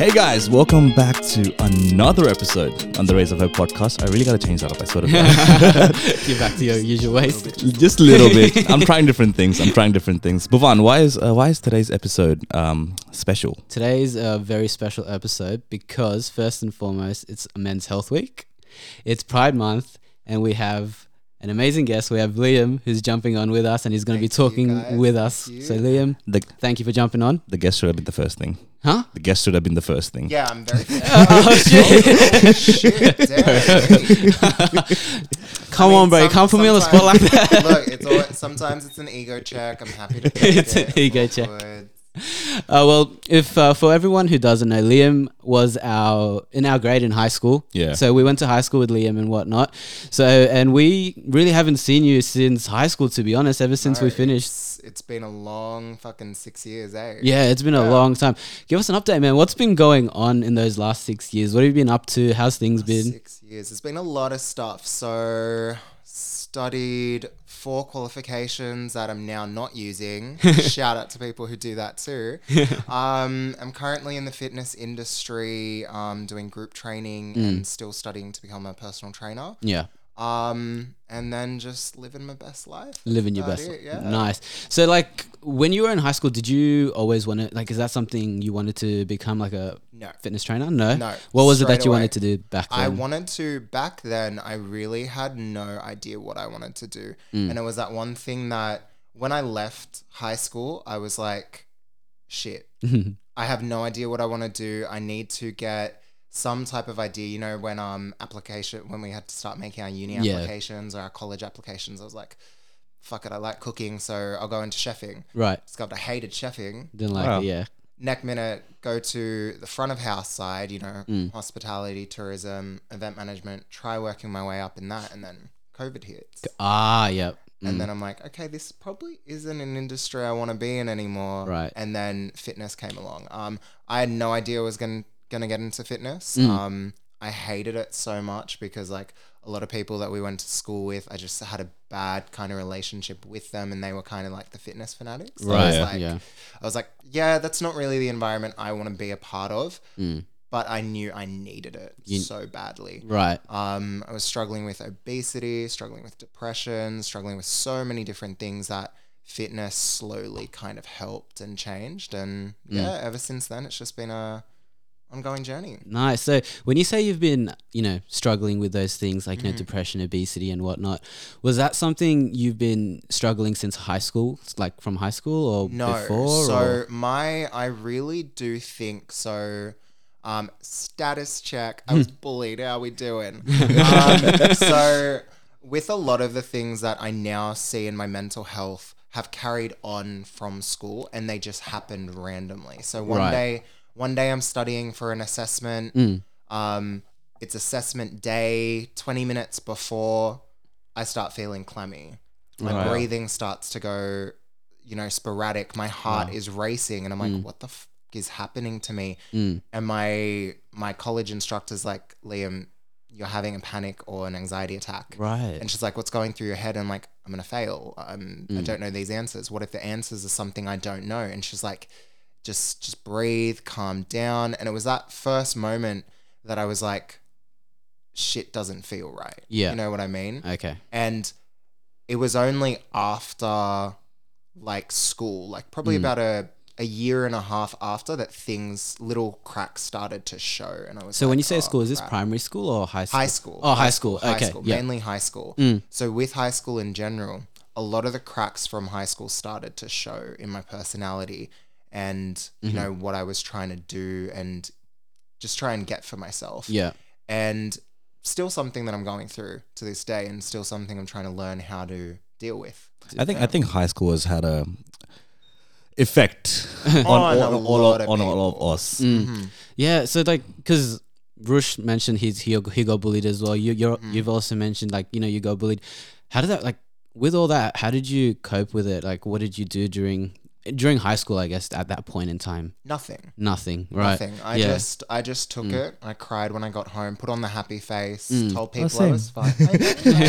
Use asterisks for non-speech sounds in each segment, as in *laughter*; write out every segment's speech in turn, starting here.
Hey guys, welcome back to another episode on the Rays of Hope podcast. I really got to change that up. I sort of Get back to your usual ways. *laughs* just a little bit. I'm trying different things. I'm trying different things. Bhuvan, why is uh, why is today's episode um, special? Today's a very special episode because first and foremost, it's Men's Health Week. It's Pride Month, and we have an amazing guest. We have Liam who's jumping on with us, and he's going to be talking with us. So, Liam, The thank you for jumping on. the guest should have been the first thing. Huh? The guest should have been the first thing. Yeah, I'm very. *laughs* Oh, shit. Oh, shit, damn. *laughs* Come I mean, on, bro. some- Can't put me on the spot like that. Look, it's always, sometimes it's an ego check. I'm happy to *laughs* take It's it. an ego All check. Good. *laughs* Uh, well, if uh, for everyone who doesn't know, Liam was our in our grade in high school. Yeah. So we went to high school with Liam and whatnot. So and we really haven't seen you since high school, to be honest. Ever since No, we finished. It's, it's been a long fucking six years, eh? Yeah, it's been a long time. Give us an update, man. What's been going on in those last six years? What have you been up to? How's things been? Six years. It's been a lot of stuff. So, studied four qualifications that I'm now not using. *laughs* Shout out to people who do that too. *laughs* Um, I'm currently in the fitness industry, um, doing group training Mm. and still studying to become a personal trainer. Yeah, Um, and then just living my best life. living your best. it, yeah. Nice. So, like, when you were in high school, did you always want to? Like, is that something you wanted to become, like a No. fitness trainer? No. No, What was it that you away. wanted to do back then? I wanted to back then. I really had no idea what I wanted to do, Mm. and it was that one thing that when I left high school, I was like, "Shit, *laughs* I have no idea what I want to do. I need to get some type of idea." You know, when um application when we had to start making our uni Yeah. applications or our college applications, I was like, "Fuck it, I like cooking, so I'll go into chefing." right. Discovered I hated chefing. Didn't like Wow. it. Yeah. next minute go to the front of house side, you know, Mm. hospitality, tourism, event management, try working my way up in that and then COVID hits. Ah, yep. And then I'm like, okay, this probably isn't an industry I want to be in anymore. Right. And then fitness came along. Um, I had no idea I was going gonna get into fitness. Mm. Um, I hated it so much because like a lot of people that we went to school with, I just had a bad kind of relationship with them, and they were kind of like the fitness fanatics. So I was Right, like- yeah. I was like, yeah, that's not really the environment I want to be a part of. Mm. But I knew I needed it You- so badly. Right. Um, I was struggling with obesity, struggling with depression, struggling with so many different things that fitness slowly kind of helped and changed. And Mm. yeah, ever since then, it's just been a ongoing journey. Nice. So when you say you've been, you know, struggling with those things like, Mm-hmm. you know, depression, obesity and whatnot, was that something you've been struggling since high school, like from high school or No, before? so or? my I really do think so. Um, status check. I was bullied. How we doing? *laughs* um, so with a lot of the things that I now see in my mental health have carried on from school, and they just happened randomly. So one Right. day, one day I'm studying for an assessment. Mm. Um, it's assessment day. Twenty minutes before, I start feeling clammy. My breathing starts to go, you know, sporadic. My heart Wow. is racing, and I'm like, Mm. what the f- is happening to me? Mm. And my my college instructor's like, Liam, you're having a panic or an anxiety attack. Right. And she's like, what's going through your head? And I'm like, I'm gonna fail. I'm, I Mm. don't know these answers. What if the answers are something I don't know? And she's like, just just breathe, calm down. And it was that first moment that I was like, shit doesn't feel right. Yeah. You know what I mean? Okay. and it was only after like school like probably Mm. about a a year and a half after that things little cracks started to show and i was So when you say "Oh, school, is this crap." primary school or high school? high school Oh, high school. high Okay, school yeah. mainly high school Mm. so with high school in general a lot of the cracks from high school started to show in my personality and Mm-hmm. you know what i was trying to do and just try and get for myself Yeah. and still something that i'm going through to this day and still something i'm trying to learn how to deal with I think I think high school has had a effect *laughs* on, On a all, all, of, of on all of us. Mm. Mhm. Yeah. So like, because Rush mentioned he's he, he got bullied as well. You you're, Mm-hmm. you've also mentioned like you know you got bullied. How did that like with all that? How did you cope with it? Like, what did you do during during high school? I guess at that point in time, Nothing. nothing. Right. Nothing. I Yeah. just I just took it. I cried when I got home, put on the happy face, Mm. told people I was fine. *laughs*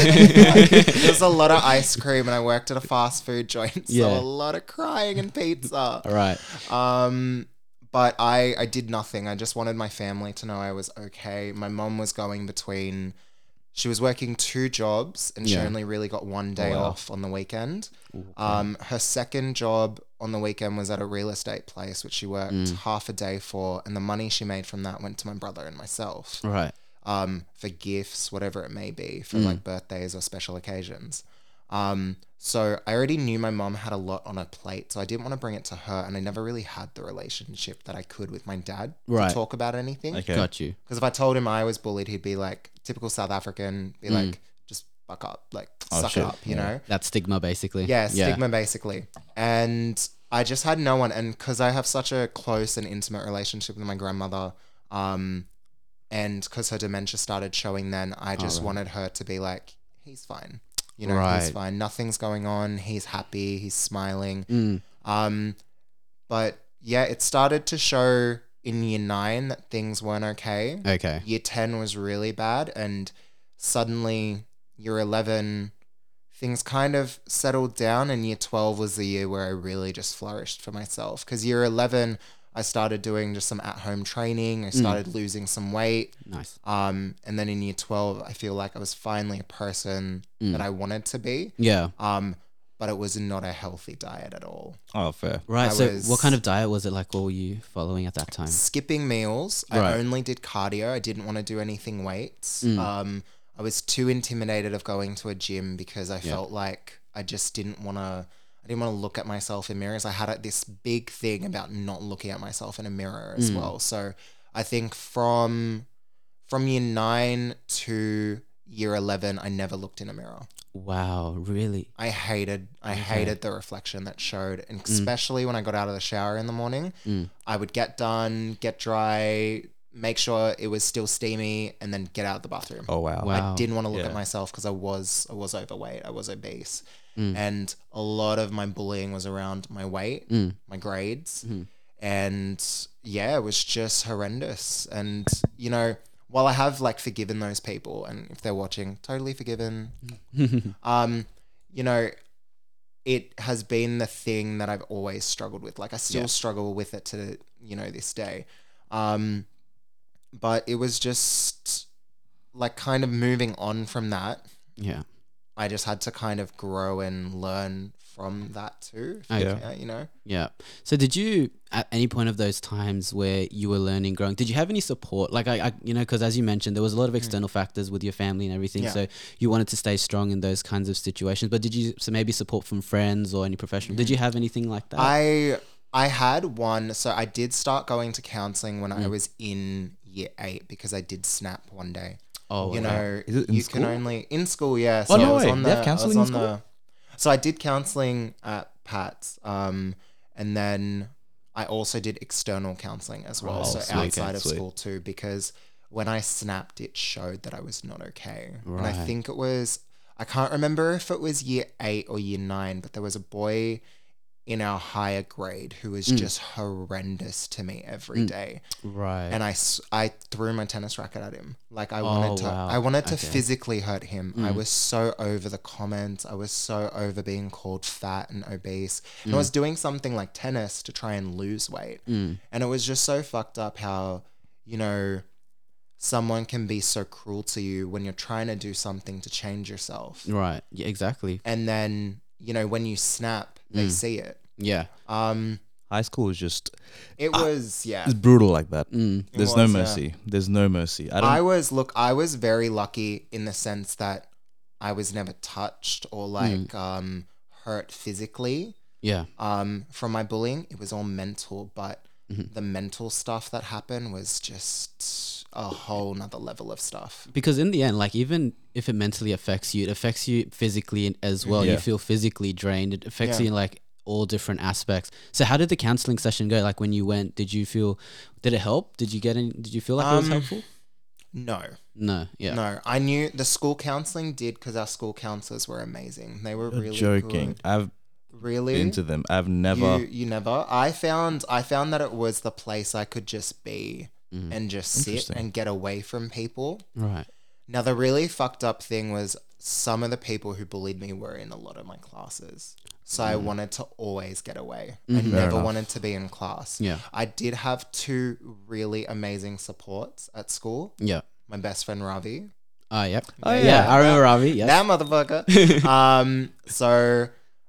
There's a lot of ice cream and I worked at a fast food joint, *laughs* so Yeah. a lot of crying and pizza. All *laughs* right. Um but I I did nothing. I just wanted my family to know I was okay. My mom was going between. She was working two jobs and she only really got one day wow. off on the weekend. Um, her second job on the weekend was at a real estate place, which she worked Mm. half a day for, and the money she made from that went to my brother and myself Right. um, for gifts, whatever it may be, Mm. for like birthdays or special occasions. Um, so I already knew my mom had a lot on her plate, so I didn't want to bring it to her, and I never really had the relationship that I could with my dad Right. to talk about anything. Okay. Got you. Because if I told him I was bullied, he'd be like, typical South African, be like, just fuck up, like Oh, suck shit. it up, you Yeah. know? That stigma, basically. Yeah, stigma basically. And I just had no one, and because I have such a close and intimate relationship with my grandmother, um, and because her dementia started showing then, I just right. wanted her to be like, he's fine. You know, Right. he's fine. Nothing's going on. He's happy. He's smiling. Mm. Um, but yeah, it started to show in year nine that things weren't okay. Okay. Year 10 was really bad. And suddenly, year 11, things kind of settled down. And year 12 was the year where I really just flourished for myself. Because year 11, I started doing just some at home training. I started losing some weight. Nice. Um, and then in year 12, I feel like I was finally a person that I wanted to be. Yeah. Um, but it was not a healthy diet at all. Oh, fair. Right. I so, what kind of diet was it like? What were you following at that time? skipping meals. Right. I only did cardio. I didn't want to do anything weights. Mm. Um, I was too intimidated of going to a gym because I felt like I just didn't want to. I didn't want to look at myself in mirrors. I had this big thing about not looking at myself in a mirror as Mm. well. So I think from from year nine to year eleven, I never looked in a mirror. Wow. Really? I hated I hated the reflection that showed, and Mm. especially when I got out of the shower in the morning, I would get done, get dry, make sure it was still steamy, and then get out of the bathroom. Oh, wow. Wow. I didn't want to look Yeah. at myself because I was I was overweight, I was obese, Mm. and a lot of my bullying was around my weight, Mm. my grades, Mm-hmm. and yeah, it was just horrendous. And you know, while I have like forgiven those people, and if they're watching, totally forgiven. *laughs* um, you know, it has been the thing that I've always struggled with. Like I still Yeah. struggle with it to you know this day. Um, but it was just like kind of moving on from that. Yeah. I just had to kind of grow and learn from that too. Okay. Yeah, you know. Yeah. So did you at any point of those times where you were learning, growing, did you have any support? Like I, I you know, because as you mentioned, there was a lot of external factors with your family and everything. Mm. Yeah. So you wanted to stay strong in those kinds of situations. But did you so maybe support from friends or any professional? Did you have anything like that? I I had one. So I did start going to counseling when I Mm. was in year eight because I did snap one day. oh, you okay. know, Is it in you can only in school. Yeah. Oh, no I was on the- I counselling was in on the- So I did counseling at Pat's, um, and then I also did external counseling as well, Right. so Oh, sweet. outside of sweet. school too, because when I snapped, it showed that I was not okay, and I think it was. I can't remember if it was year eight or year nine, but there was a boy in our higher grade who was just horrendous to me every day right. and I, I threw my tennis racket at him. Like I wanted Oh, to wow. I wanted to Okay. Mm. physically hurt him. I was so over the comments. I was so over being called fat and obese. And I was Mm. doing something like tennis to try and lose weight. And it was just so fucked up how, you know, someone can be so cruel to you when you're trying to do something to change yourself. right. Yeah. Exactly. And then, you know, when you snap, they Mm. see it. Yeah. Um High school is just it was yeah. it's brutal like that. Mm. There's It no was, yeah. mercy. There's no mercy. I don't. I was look, I was very lucky in the sense that I was never touched or Hmm. like um hurt physically Yeah. um from my bullying. It was all mental, but Mm-hmm. the mental stuff that happened was just a whole nother level of stuff. because in the end like even if it mentally affects you it affects you physically as well Yeah. you feel physically drained it affects Yeah. you in like all different aspects so how did the counseling session go like when you went did you feel did it help did you get any did you feel like it was Um, helpful No, no yeah no. I knew the school counseling did because our school counselors were amazing. They were You're really joking. good. I've Really? been to them. I've never. You, you never. I found I found that it was the place I could just be Mm. and just sit and get away from people. right Now the really fucked up thing was some of the people who bullied me were in a lot of my classes. so I wanted to always get away. I Mhm. Fair never enough. wanted to be in class. Yeah. I did have two really amazing supports at school. Yeah. My best friend Ravi, Oh, yep. Oh, yeah. yeah. I remember Ravi. Yes. that motherfucker. *laughs* um, so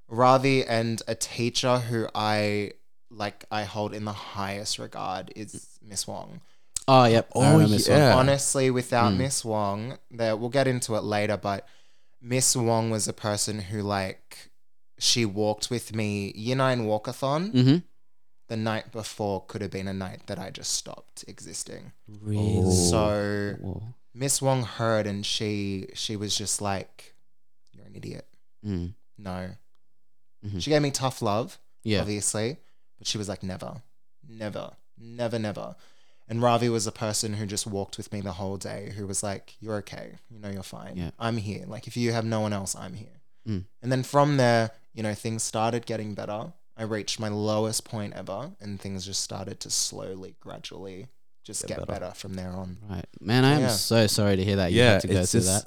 Ravi and a teacher who I like, I hold in the highest regard is Miss Wong. Oh, yep. Oh, remember this one. yeah. Honestly, without Mm. Miss Wong, there we'll get into it later, but Miss Wong was a person who like she walked with me year nine walkathon. Mm-hmm. The night before could have been a night that I just stopped existing. Really? Oh. So Whoa. Miss Wong heard and she she was just like, You're an idiot. Mm. No. Mhm. She gave me tough love, Yeah. obviously, but she was like, Never, never, never, never. And Ravi was a person who just walked with me the whole day, who was like, You're okay. You know, you're fine. Yeah. I'm here. Like, if you have no one else, I'm here. Mm. And then from there, you know, things started getting better. I reached my lowest point ever, and things just started to slowly, gradually just Get get, better. better. from there on. Right. Man, I am Yeah. so sorry to hear that you yeah, had to go through just- that.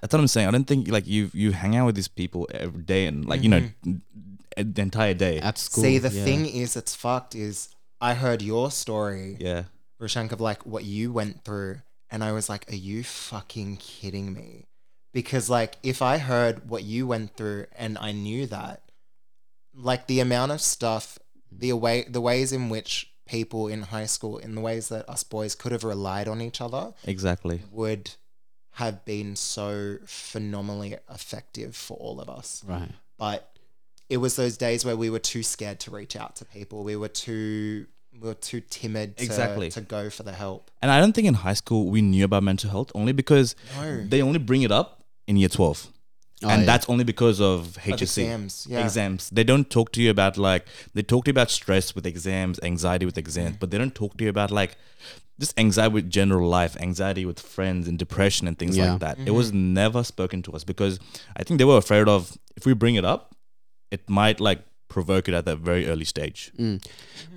That's what I'm saying. I don't think like you you hang out with these people every day and like you know Mm-hmm. the entire day. At school. See, the yeah. thing is, it's fucked. Is I heard your story, Yeah. Roshank, of like what you went through, and I was like, "Are you fucking kidding me?" Because like, if I heard what you went through and I knew that, like the amount of stuff, the way, the ways in which people in high school, in the ways that us boys could have relied on each other, Exactly. would have been so phenomenally effective for all of us Right. but it was those days where we were too scared to reach out to people. We were too we were too timid to, Exactly. to go for the help. And I don't think in high school we knew about mental health only because No. they only bring it up in year 12. Oh, and yeah. that's only because of Of HSC. exams, yeah. Exams. They don't talk to you about like they talk to you about stress with exams, anxiety with exams, Mm. but they don't talk to you about like just anxiety with general life, anxiety with friends and depression and things Yeah. like that. It Mm-hmm. was never spoken to us because I think they were afraid of if we bring it up, it might like provoke it at that very early stage. Mm.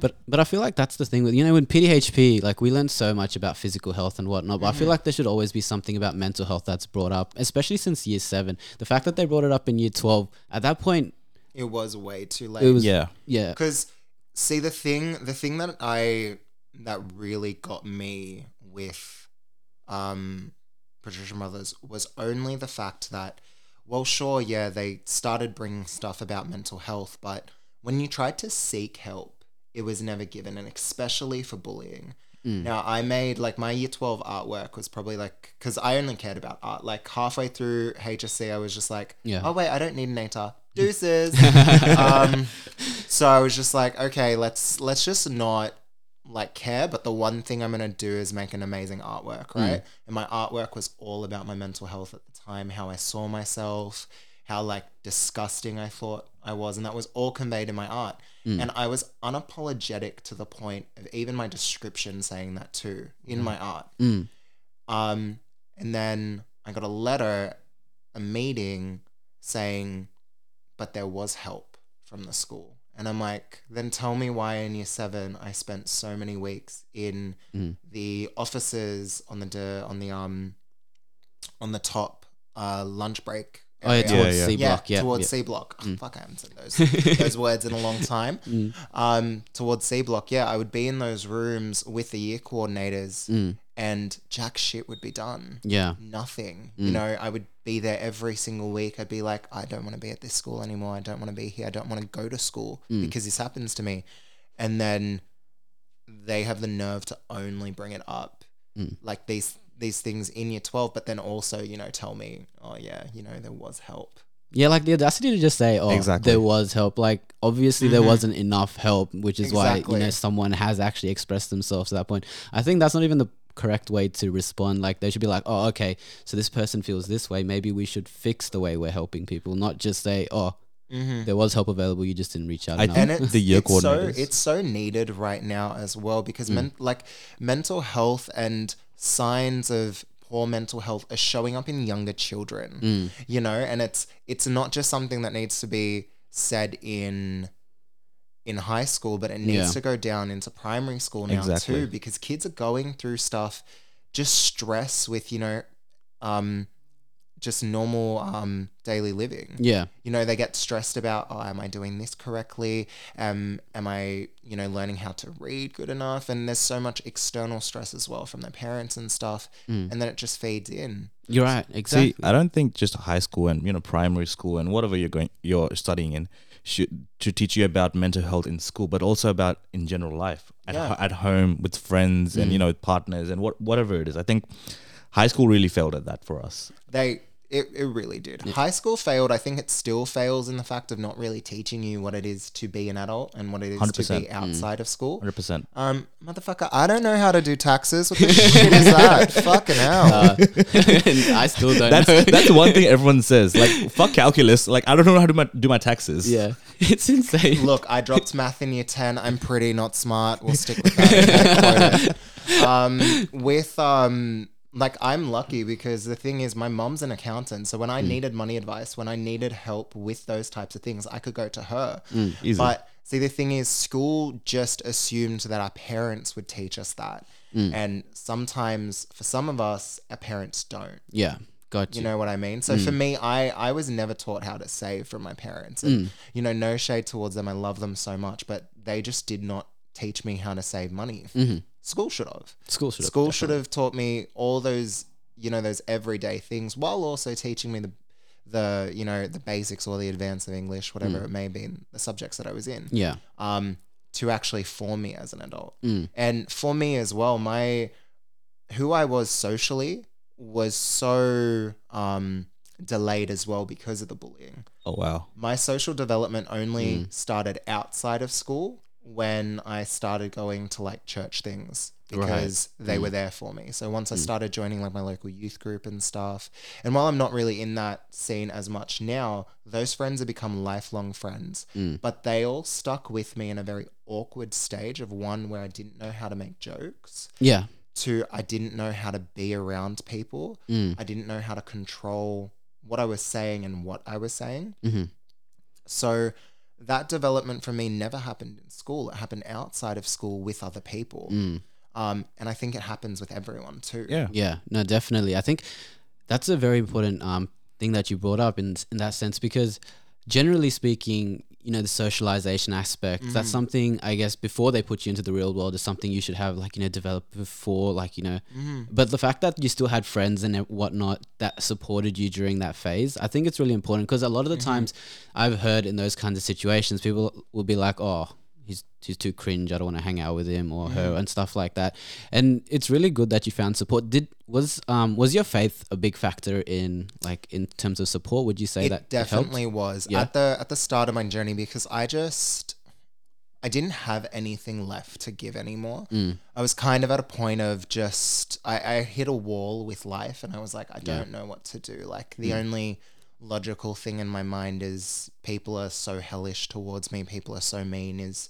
But but I feel like that's the thing with you know when PDHPE like we learn so much about physical health and whatnot, but I feel Mm-hmm. like there should always be something about mental health that's brought up, especially since year seven. The fact that they brought it up in year twelve at that point, It was way too late. it was Yeah. yeah because see the thing the thing that I that really got me with um Patrician Brothers was only the fact that well sure yeah they started bringing stuff about mental health but when you tried to seek help it was never given and especially for bullying Mm. now i made like my year 12 artwork was probably like because i only cared about art like halfway through hsc i was just like Yeah. oh wait i don't need an ATAR. *laughs* deuces *laughs* um so I was just like, okay, let's let's just not like care, but the one thing I'm gonna do is make an amazing artwork, right? And my artwork was all about my mental health at the time, how I saw myself, how like disgusting I thought I was, and that was all conveyed in my art. And I was unapologetic to the point of even my description saying that too in my art. Mm. Um, and then I got a letter, a meeting saying, but there was help from the school. And I'm like, then tell me why in year seven I spent so many weeks in Mm. the offices on the de- on the um on the top uh lunch break. oh yeah towards yeah. C Yeah, block yeah towards yeah. C block. Oh, Mm. fuck, I haven't said those *laughs* those words in a long time. *laughs* Mm. Um, towards C block, yeah, I would be in those rooms with the year coordinators, Mm. And jack shit would be done. yeah Nothing. Mm. You know, I would be there every single week. I'd be like, I don't want to be at this school anymore. I don't want to be here. I don't want to go to school Mm. because this happens to me. And then they have the nerve to only bring it up, Mm. like these these things in year twelve, but then also, you know, tell me, oh yeah, you know, there was help. yeah like the audacity to just say oh Exactly. there was help like obviously there Mhm. wasn't enough help which is why you know someone has actually expressed themselves to that point I think that's not even the correct way to respond like they should be like oh okay so this person feels this way maybe we should fix the way we're helping people not just say oh Mm-hmm. there was help available you just didn't reach out I enough. and think it's, the year it's so it's so needed right now as well because Mm. men, like mental health and signs of poor mental health are showing up in younger children Mm. you know and it's it's not just something that needs to be said in in high school but it needs Yeah. to go down into primary school now Exactly. too because kids are going through stuff just stress with you know um just normal um, daily living. Yeah. You know, they get stressed about, oh, am I doing this correctly? Um, am I, you know, learning how to read good enough? And there's so much external stress as well from their parents and stuff. Mm. And then it just feeds in. You're right. Exactly. See, I don't think just high school and you know primary school and whatever you're going you're studying in should to teach you about mental health in school, but also about in general life at, Yeah. at home with friends and you mm. know with partners and what whatever it is. I think high school really failed at that for us. They, it, it really did. High school failed. I think it still fails in the fact of not really teaching you what it is to be an adult and what it is to 100%. be outside of school. Hundred percent. Um, motherfucker, I don't know how to do taxes. What the *laughs* shit is that? Fucking hell. Uh, *laughs* I still don't That's know. that's one thing everyone says. Like fuck calculus. Like I don't know how to do my, do my taxes. yeah. *laughs* It's insane. Look, I dropped math in year 10. I'm pretty not smart. We'll stick with that. um, with, um, like, I'm lucky because the thing is, my mom's an accountant. So when I hmm. needed money advice, when I needed help with those types of things, I could go to her. Hmm, easy. But see, the thing is, school just assumed that our parents would teach us that. Hmm. And sometimes, for some of us, our parents don't. Yeah. Got You you. know what I mean? So for me, I I was never taught how to save from my parents, and you know, no shade towards them. I love them so much, but they just did not teach me how to save money. Mm-hmm. School should have. School should have. School should have taught me all those you know those everyday things, while also teaching me the the you know the basics or the advance of English, whatever it may be, in the subjects that I was in Yeah. um, to actually form me as an adult. Mm. And for me as well, my who I was socially was so um, delayed as well because of the bullying. oh wow. My social development only Mm. started outside of school when I started going to like church things Right. because they Mm. were there for me. So once I started joining like my local youth group and stuff, and while I'm not really in that scene as much now, those friends have become lifelong friends. Mm. But they all stuck with me in a very awkward stage of one where I didn't know how to make jokes, Yeah. to I didn't know how to be around people. Mm. I didn't know how to control what I was saying and what I was saying. hmm So that development for me never happened in school. It happened outside of school with other people. Mm. Um, and I think it happens with everyone too. Yeah. Yeah, no, definitely. I think that's a very important um, thing that you brought up in in that sense because generally speaking, you know, the socialization aspect, Mm. that's something I guess before they put you into the real world is something you should have like, you know, developed before, like, you know, Mm-hmm. but the fact that you still had friends and whatnot that supported you during that phase, I think it's really important because a lot of the Mm-hmm. times I've heard in those kinds of situations, people will be like, oh, he's he's too cringe. I don't want to hang out with him or her Mm-hmm. and stuff like that. And it's really good that you found support. Did was um was your faith a big factor in like in terms of support? Would you say it that it definitely was Yeah. at the at the start of my journey because I just I didn't have anything left to give anymore. Mm. I was kind of at a point of just I, I hit a wall with life and I was like I don't know what to do. Like the only logical thing in my mind is people are so hellish towards me, people are so mean is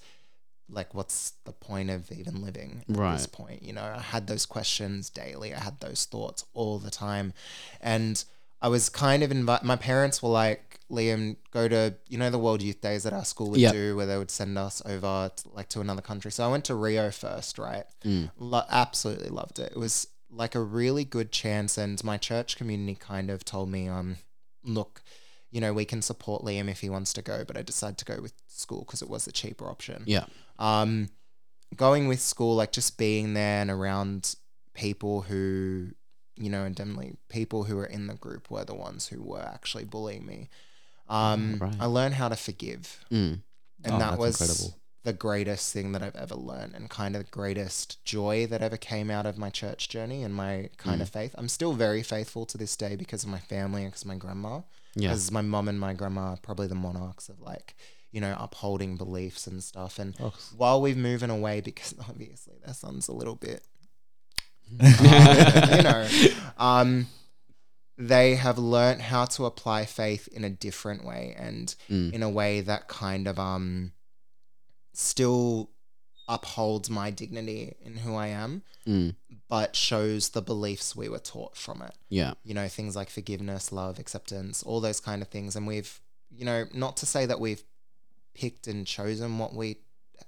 like what's the point of even living at this point you know i had those questions daily i had those thoughts all the time and i was kind of invited. my parents were like liam go to you know the world youth days that our school would Yep. do where they would send us over to, like to another country so i went to rio first right Mm. Lo- absolutely loved it it was like a really good chance and my church community kind of told me um look you know we can support liam if he wants to go but i decided to go with school because it was the cheaper option Yeah. um, going with school, like just being there and around people who, you know, and definitely people who were in the group were the ones who were actually bullying me. Um, right. I learned how to forgive, Mm. and Oh, that was incredible. The greatest thing that I've ever learned, and kind of the greatest joy that ever came out of my church journey and my kind of faith. I'm still very faithful to this day because of my family and because my grandma Yeah. as my mom and my grandma are probably the monarchs of like you know upholding beliefs and stuff and Oh. while we've moving away *laughs* because obviously their son's a little bit *laughs* um, *laughs* you know um they have learnt how to apply faith in a different way and Mm. in a way that kind of um still upholds my dignity in who I am Mm. but shows the beliefs we were taught from it Yeah. you know things like forgiveness love acceptance all those kind of things and we've you know not to say that we've picked and chosen what we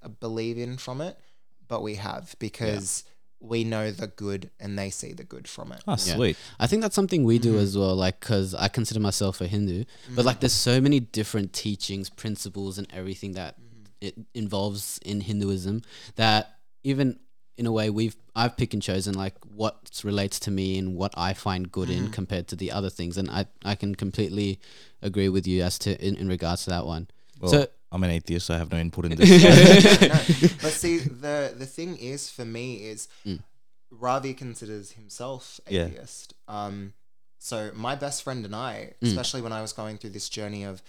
uh, believe in from it but we have because we know the good and they see the good from it. Oh, Yeah. sweet. I think that's something we do as well, like, because I consider myself a Hindu, but like, there's so many different teachings, principles, and everything that it involves in Hinduism that even in a way we've I've picked and chosen like what relates to me and what I find good in mm-hmm. compared to the other things, and I I can completely agree with you as to in, in regards to that one. Well, so I'm an atheist, so I have no input in *laughs* this. *laughs* no. But see, *laughs* the the thing is for me is mm. Ravi considers himself Yeah. atheist. Um, so my best friend and I, mm. especially when I was going through this journey of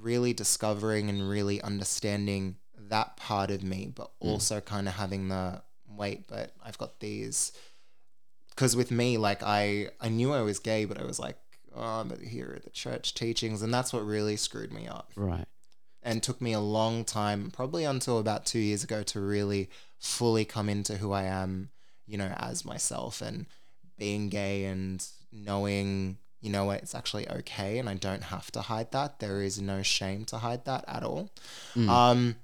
really discovering and really understanding that part of me, but mm. also kind of having the wait, but I've got these. Because with me, like I, I knew I was gay, but I was like, oh, but here are the church teachings, and that's what really screwed me up. Right, and took me a long time, probably until about two years ago, to really fully come into who I am, you know, as myself and being gay and knowing, you know, what, it's actually okay and I don't have to hide that. There is no shame to hide that at all. Um,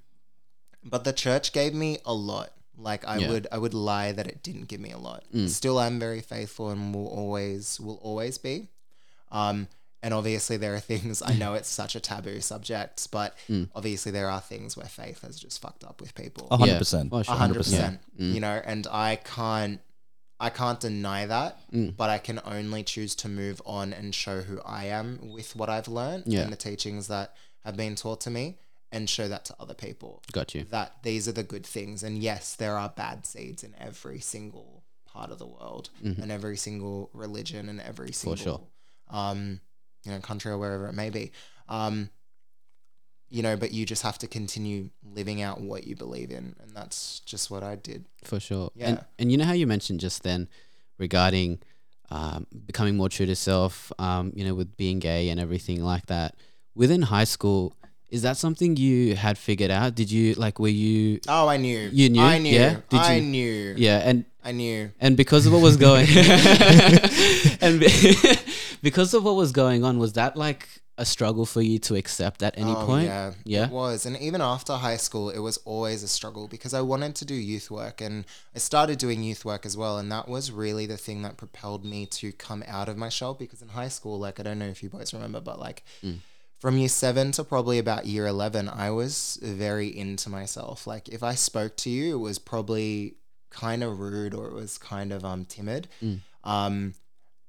but the church gave me a lot. Like I Yeah. would, I would lie that it didn't give me a lot. Still, I'm very faithful and will always, will always be. Um, and obviously, there are things I know it's such a taboo subject, but obviously, there are things where faith has just fucked up with people. A hundred percent. A hundred percent. You know, and I can't, I can't deny that, but I can only choose to move on and show who I am with what I've learned Yeah. and the teachings that have been taught to me, and show that to other people got you. that these are the good things. And yes, there are bad seeds in every single part of the world and every single religion and every single sure. um, you know, country or wherever it may be. Um, you know, but you just have to continue living out what you believe in, and that's just what I did. For sure. Yeah. And and you know how you mentioned just then regarding um, becoming more true to self, um, you know, with being gay and everything like that. Within high school, is that something you had figured out? Did you like were you Oh, I knew. You knew? I knew. Yeah? Did I you- knew. yeah, and I knew. and because of what was going *laughs* *laughs* and *laughs* because of what was going on, was that like a struggle for you to accept at any Oh, point? Yeah, Yeah? it was. And even after high school, it was always a struggle because I wanted to do youth work and I started doing youth work as well. And that was really the thing that propelled me to come out of my shell because in high school, like, I don't know if you boys remember, but like, from year seven to probably about year 11, I was very into myself. Like, if I spoke to you, it was probably kind of rude or it was kind of um timid. Um,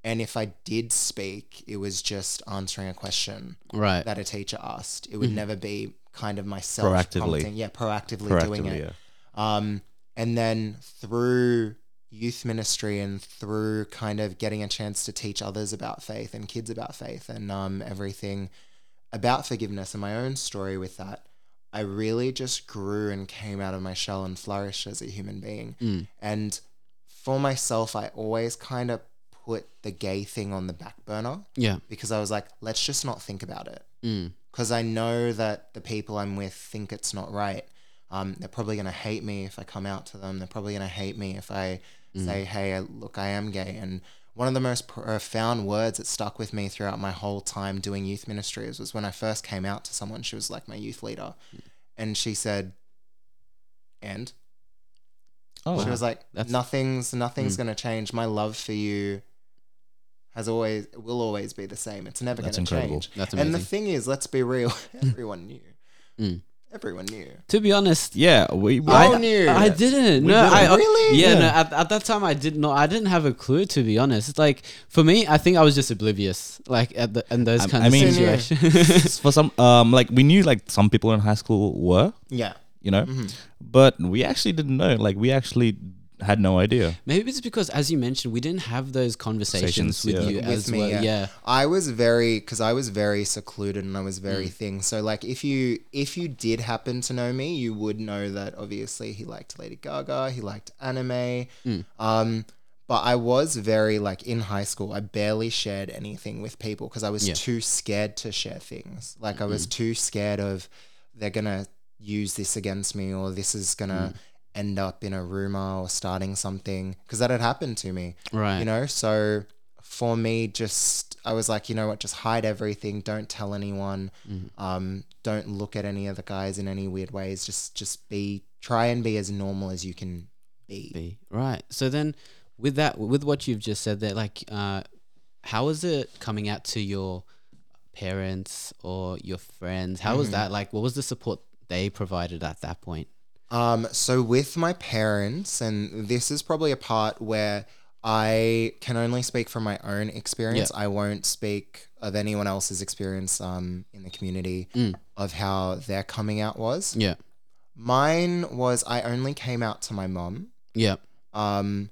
and if I did speak, it was just answering a question Right. that a teacher asked. It would never be kind of myself Proactively. prompting- Yeah, proactively, doing it. yeah. Um, and then through youth ministry and through kind of getting a chance to teach others about faith and kids about faith and um, everything about forgiveness and my own story with that, I really just grew and came out of my shell and flourished as a human being. And for myself, I always kind of put the gay thing on the back burner Yeah. because I was like, let's just not think about it. Mm. Because I know that the people I'm with think it's not right. Um, they're probably going to hate me if I come out to them. They're probably going to hate me if I say, hey, look, I am gay. And one of the most profound words that stuck with me throughout my whole time doing youth ministries was when I first came out to someone. She was like my youth leader. And she said, and Oh, she was like, That's- "Nothing's nothing's gonna change. My love for you has always will always be the same. It's never gonna incredible. change." That's And the thing is, let's be real. *laughs* Everyone knew. Mm. Everyone knew. To be honest, yeah. We, we I I knew. I didn't. We no, didn't. I Really? Yeah, Yeah. no. At, at that time, I did not. know. I didn't have a clue. To be honest, like for me, I think I was just oblivious. Like at the in those I- kind I of mean- situations. *laughs* *laughs* for some um like we knew like some people in high school were Yeah. you know Mm-hmm. but we actually didn't know like we actually had no idea Maybe it's because, as you mentioned, we didn't have those conversations Conversations, with yeah. you With as me, well. yeah. Yeah. I was very because I was very secluded and I was very Mm. thing. So like if you if you did happen to know me, you would know that obviously he liked Lady Gaga, he liked anime. Mm. Um but I was very like in high school, I barely shared anything with people because I was Yeah. Mm. too scared to share things. Like I was too scared of they're gonna use this against me or this is gonna Mm. End up in a rumor or starting something because that had happened to me Right. you know so for me just i was like you know what just hide everything don't tell anyone um, don't look at any of the guys in any weird ways just just be try and be as normal as you can be. be right. So then, with that, with what you've just said there, like, uh, how is it coming out to your parents or your friends? How was that? Like, what was the support they provided at that point? Um, so with my parents, and this is probably a part where I can only speak from my own experience. I won't speak of anyone else's experience um, in the community of how their coming out was. Yeah, Mine was I only came out to my mom. yeah, Um,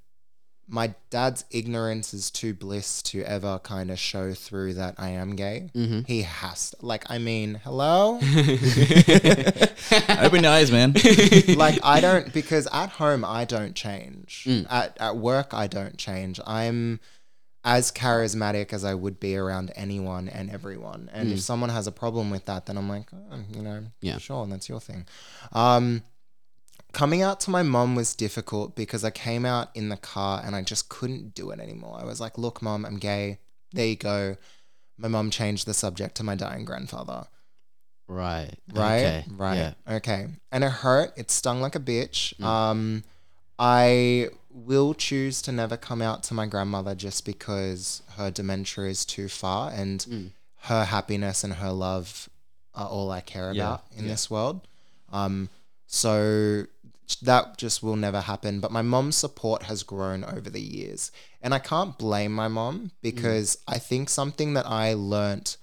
my dad's ignorance is too bliss to ever kind of show through that I am gay. Mm-hmm. He has to. Like, I mean, hello? *laughs* Open your eyes, man. *laughs* like I don't because at home I don't change. Mm. At at work I don't change. I'm as charismatic as I would be around anyone and everyone. And if someone has a problem with that, then I'm like, oh, you know, Mm. Yeah. sure, and that's your thing. Um, coming out to my mom was difficult because I came out in the car and I just couldn't do it anymore. I was like, look, mom, I'm gay. There you go. My mom changed the subject to my dying grandfather. right, Right. okay, Right. yeah, Okay. And it hurt. It stung like a bitch. Mm. Um, I will choose to never come out to my grandmother just because her dementia is too far and Mm. her happiness and her love are all I care Yeah. about in Yeah. this world. Um, so that just will never happen. But my mom's support has grown over the years. And I can't blame my mom because I think something that I learnt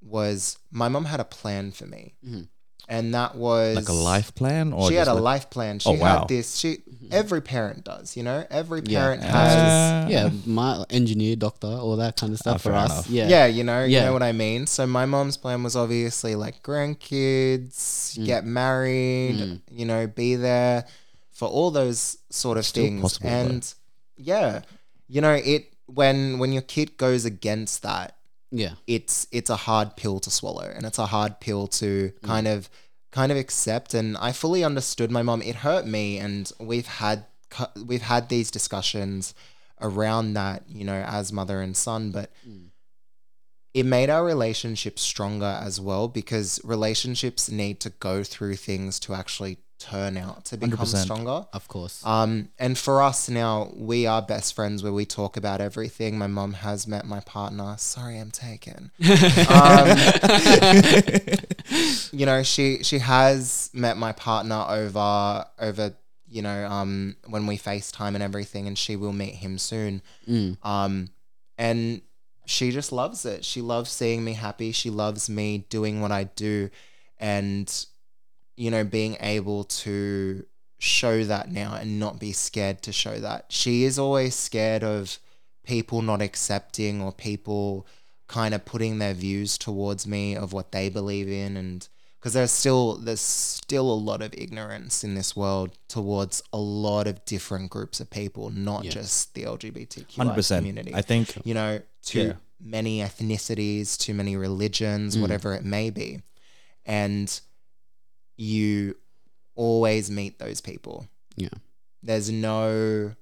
was my mom had a plan for me. Mhm. And that was Like a life plan, or she had a like- life plan. She Oh, wow. had this. She every parent does, you know. Every Yeah. parent has. Uh, yeah. My engineer, doctor, all that kind of stuff for us. enough. Yeah, Yeah, you know, you know what I mean. So my mom's plan was obviously like grandkids, Mm. get married, you know, be there for all those sort of Still things. possible, though. and yeah, you know, it when when your kid goes against that, yeah, it's it's a hard pill to swallow and it's a hard pill to Mm. kind of kind of accept and I fully understood my mom it hurt me and we've had we've had these discussions around that you know as mother and son but Mm. It made our relationship stronger as well because relationships need to go through things to actually turn out to become stronger of course. um, and for us now, we are best friends where we talk about everything. My mom has met my partner. Sorry, I'm taken. um, *laughs* you know, she she has met my partner over over you know um, when we FaceTime and everything, and she will meet him soon. Mm. Um, and she just loves it. She loves seeing me happy. She loves me doing what I do, and you know, being able to show that now and not be scared to show that. She is always scared of people not accepting or people kind of putting their views towards me of what they believe in and because there's still there's still a lot of ignorance in this world towards a lot of different groups of people, not Yeah. just the LGBTQ community I think you know, too Yeah. many ethnicities, too many religions, mm. whatever it may be. And you always meet those people. Yeah. There's no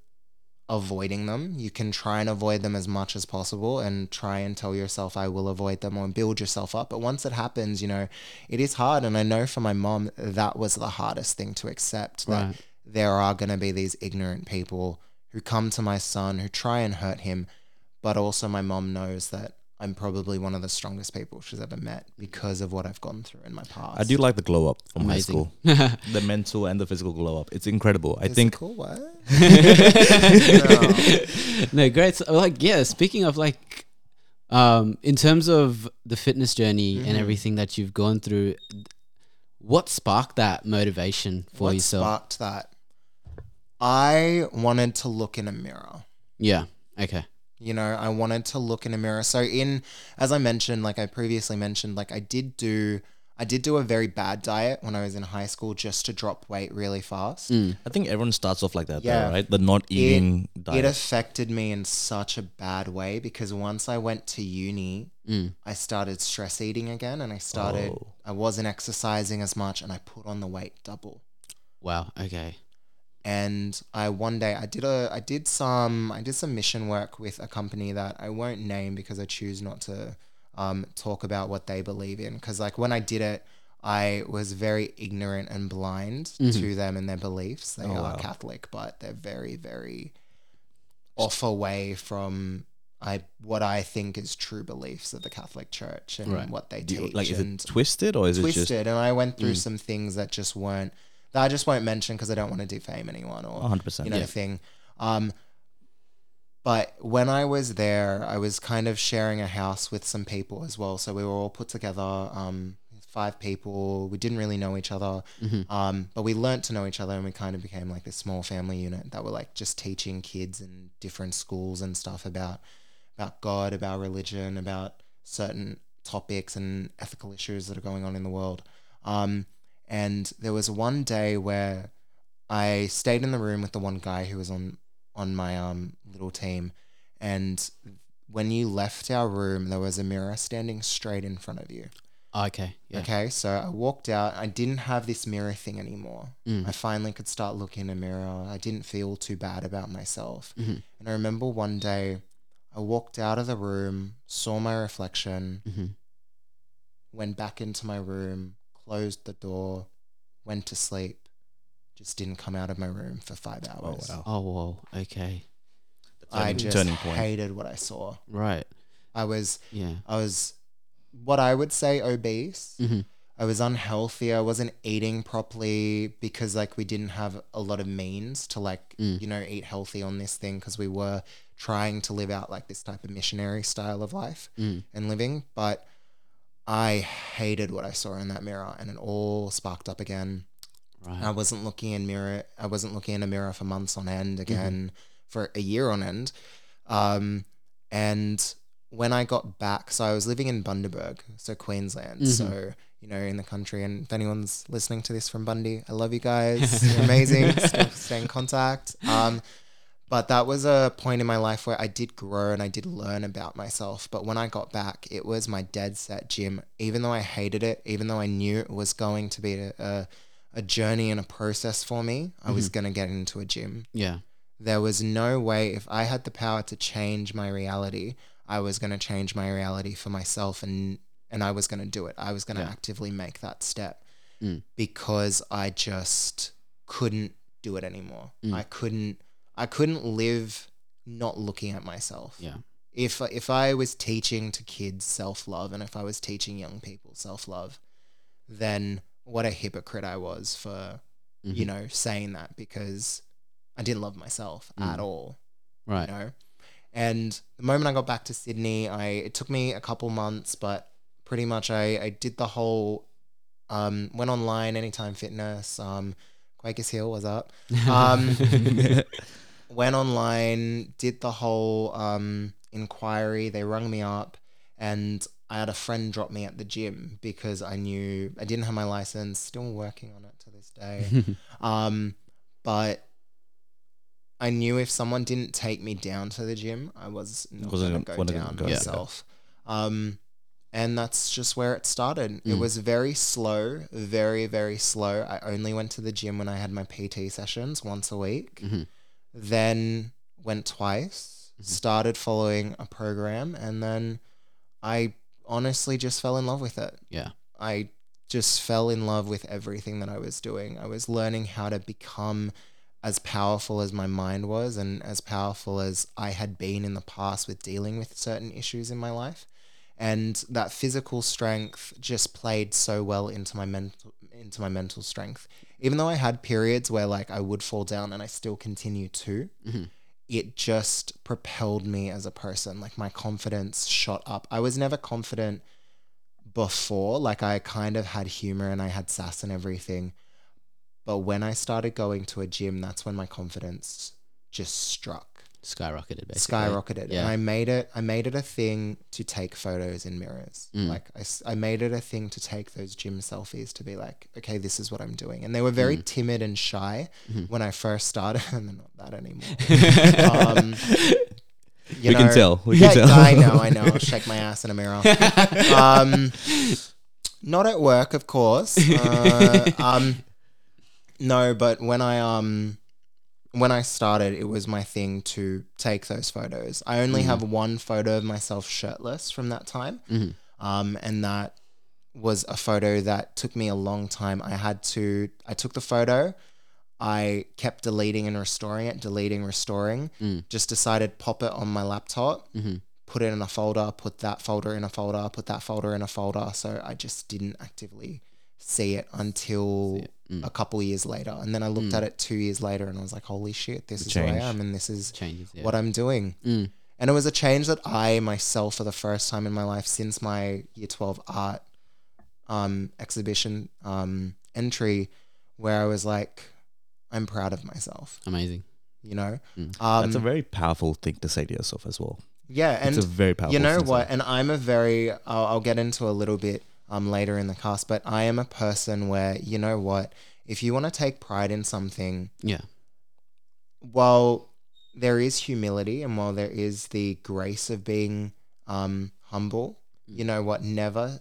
avoiding them. You can try and avoid them as much as possible and try and tell yourself, I will avoid them or build yourself up. But once it happens, you know, it is hard. And I know for my mom, that was the hardest thing to accept that Right. there are going to be these ignorant people who come to my son who try and hurt him. But also, my mom knows that I'm probably one of the strongest people she's ever met because of what I've gone through in my past. I do like the glow up from high Amazing. school. *laughs* the mental and the physical glow up. It's incredible. I think Physical what? *laughs* no, great. So, like, yeah. Speaking of like, um, in terms of the fitness journey and Mhm. everything that you've gone through, what sparked that motivation for what yourself? sparked that? I wanted to look in a mirror. yeah. Okay. You know, I wanted to look in a mirror. So in as I mentioned, like I previously mentioned, like I did do I did do a very bad diet when I was in high school just to drop weight really fast. Mm. I think everyone starts off like that, Yeah. though, right? The not eating diet. It affected me in such a bad way because once I went to uni, Mm. I started stress eating again and I started Oh. I wasn't exercising as much and I put on the weight double. Wow. Okay. And I one day I did a I did some I did some mission work with a company that I won't name because I choose not to um, talk about what they believe in because like when I did it I was very ignorant and blind to them and their beliefs. They Oh, are wow. Catholic, but they're very, very off away from I what I think is true beliefs of the Catholic Church and Right. what they Do you- teach. like, is it twisted or is it twisted. and I went through some things that just weren't that I just won't mention because I don't want to defame anyone or 100%? you know Yeah. thing. Um, but when I was there, I was kind of sharing a house with some people as well. So we were all put together, um, five people. We didn't really know each other, um, but we learnt to know each other, and we kind of became like this small family unit that were like just teaching kids in different schools and stuff about about God, about religion, about certain topics and ethical issues that are going on in the world. Um, and there was one day where I stayed in the room with the one guy who was on on my um little team, and when you left our room, there was a mirror standing straight in front of you. Oh, okay. Yeah. Okay, so I walked out. I didn't have this mirror thing anymore. Mm. I finally could start looking in a mirror. I didn't feel too bad about myself. Mhm. And I remember one day, I walked out of the room, saw my reflection, Mhm. went back into my room, closed the door, went to sleep, just didn't come out of my room for five hours. wow. Oh, whoa. Okay. I Turning- just turning point. hated what I saw. Right. I was, Yeah. I was, what I would say, obese. Mhm. I was unhealthy. I wasn't eating properly because like we didn't have a lot of means to like Mm. you know eat healthy on this thing because we were trying to live out like this type of missionary style of life Mm. and living. But I hated what I saw in that mirror, and it all sparked up again. Right. I wasn't looking in mirror. I wasn't looking in a mirror for months on end again, for a year on end. Um, and when I got back, so I was living in Bundaberg, so Queensland. Mhm. So you know, in the country. And if anyone's listening to this from Bundy, I love you *laughs* guys. You're amazing. Still *laughs* stay in contact. Um, but that was a point in my life where I did grow and I did learn about myself. But when I got back, it was my dead set gym. Even though I hated it, even though I knew it was going to be a, a, a journey and a process for me, I was going to get into a gym. yeah. There was no way, if I had the power to change my reality, I was going to change my reality for myself and and I was going to do it. I was going to Yeah. actively make that step Mm. because I just couldn't do it anymore. Mm. I couldn't I couldn't live not looking at myself. Yeah. If if I was teaching to kids self-love and if I was teaching young people self-love, then what a hypocrite I was for you Mhm. know saying that because I didn't love myself Mm. at all Right. you know. And the moment I got back to Sydney, I it took me a couple months, but pretty much I, I did the whole um went online anytime fitness, um Quakers Hill was up. *laughs* Um went online, did the whole um inquiry, they rung me up and I had a friend drop me at the gym because I knew I didn't have my license, still working on it to this day. *laughs* Um, but I knew if someone didn't take me down to the gym, I was not going gonna- go down go, yeah. myself. Um, and that's just where it started. It Mm. was very slow, very, very slow. I only went to the gym when I had my PT sessions once a week. Mhm. Then went twice, Mhm. started following a program, and then I honestly just fell in love with it. Yeah. I just fell in love with everything that I was doing. I was learning how to become as powerful as my mind was and as powerful as I had been in the past with dealing with certain issues in my life. And that physical strength just played so well into my mental into my mental strength. Even though I had periods where like I would fall down and I still continue to, Mhm. it just propelled me as a person. Like my confidence shot up. I was never confident before. Like I kind of had humor and I had sass and everything. But when I started going to a gym, that's when my confidence just struck. Skyrocketed, basically. Skyrocketed. Yeah. And I made it I made it a thing to take photos in mirrors. Mm. Like I, s- I made it a thing to take those gym selfies to be like, okay, this is what I'm doing. And they were very Mm. timid and shy Mhm. when I first started, *laughs* and they're not that anymore. *laughs* um, you we can tell. We yeah, can tell. I know, I *laughs* know. I'll shake my ass in a mirror. Um, not at work, of course. Uh, um, no, but when I um, when I started, it was my thing to take those photos. I only Mhm. have one photo of myself shirtless from that time, Mhm. um, and that was a photo that took me a long time. I had to, I took the photo, I kept deleting and restoring it, deleting, restoring, Mm. just decided pop it on my laptop, Mm-hmm. put it in a folder, put that folder in a folder, put that folder in a folder. So I just didn't actively see it until Mm. a couple years later. And then I looked at it two years later and I was like, holy shit, this is change. who I am and this is Changes. Yeah. what I'm doing. Mm. And it was a change that I myself, for the first time in my life since my year 12 art um, exhibition um, entry, where I was like, I'm proud of myself, Amazing. you know? Mm. Um, That's a very powerful thing to say to yourself as well. yeah. And it's a very powerful. you know thing what? And I'm a very, I'll, I'll get into a little bit um, later in the cast, but I am a person where, you know what? If you want to take pride in something, Yeah. while there is humility and while there is the grace of being um, humble, you know what? Never,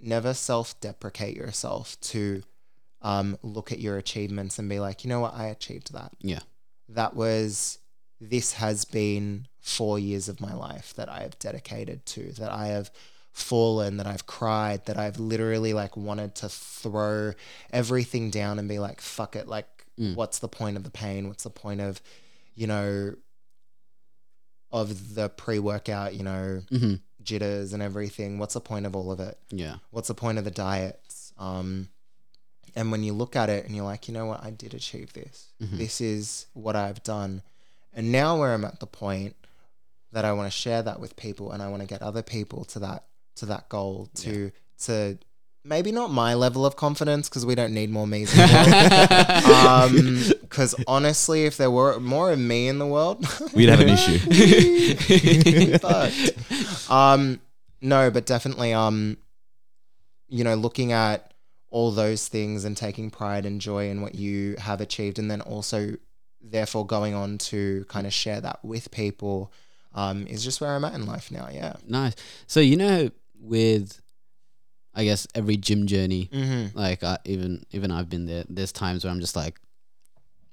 never self-deprecate yourself to um, look at your achievements and be like, you know what? I achieved that. Yeah. That was. This has been four years of my life that I have dedicated to. That I have fallen. That I've cried. That I've literally like wanted to throw everything down and be like, fuck it. Like, Mm. what's the point of the pain? What's the point of, you know, of the pre workout, you know, Mm-hmm. jitters and everything? What's the point of all of it? Yeah. What's the point of the diets? Um, and when you look at it and you're like, you know what, I did achieve this. Mhm. This is what I've done. And now where I'm at the point that I want to share that with people and I want to get other people to that to that goal to to maybe not my level of confidence because we don't need more me's in *laughs* the world. um *laughs* because honestly if there were more of me in the world *laughs* We'd have an issue. fucked. um no but definitely um you know looking at all those things and taking pride and joy in what you have achieved and then also therefore going on to kind of share that with people um is just where i'm at in life now yeah Nice. So you know, with I guess every gym journey, mm-hmm. like I, even even I've been there. There's times where I'm just like,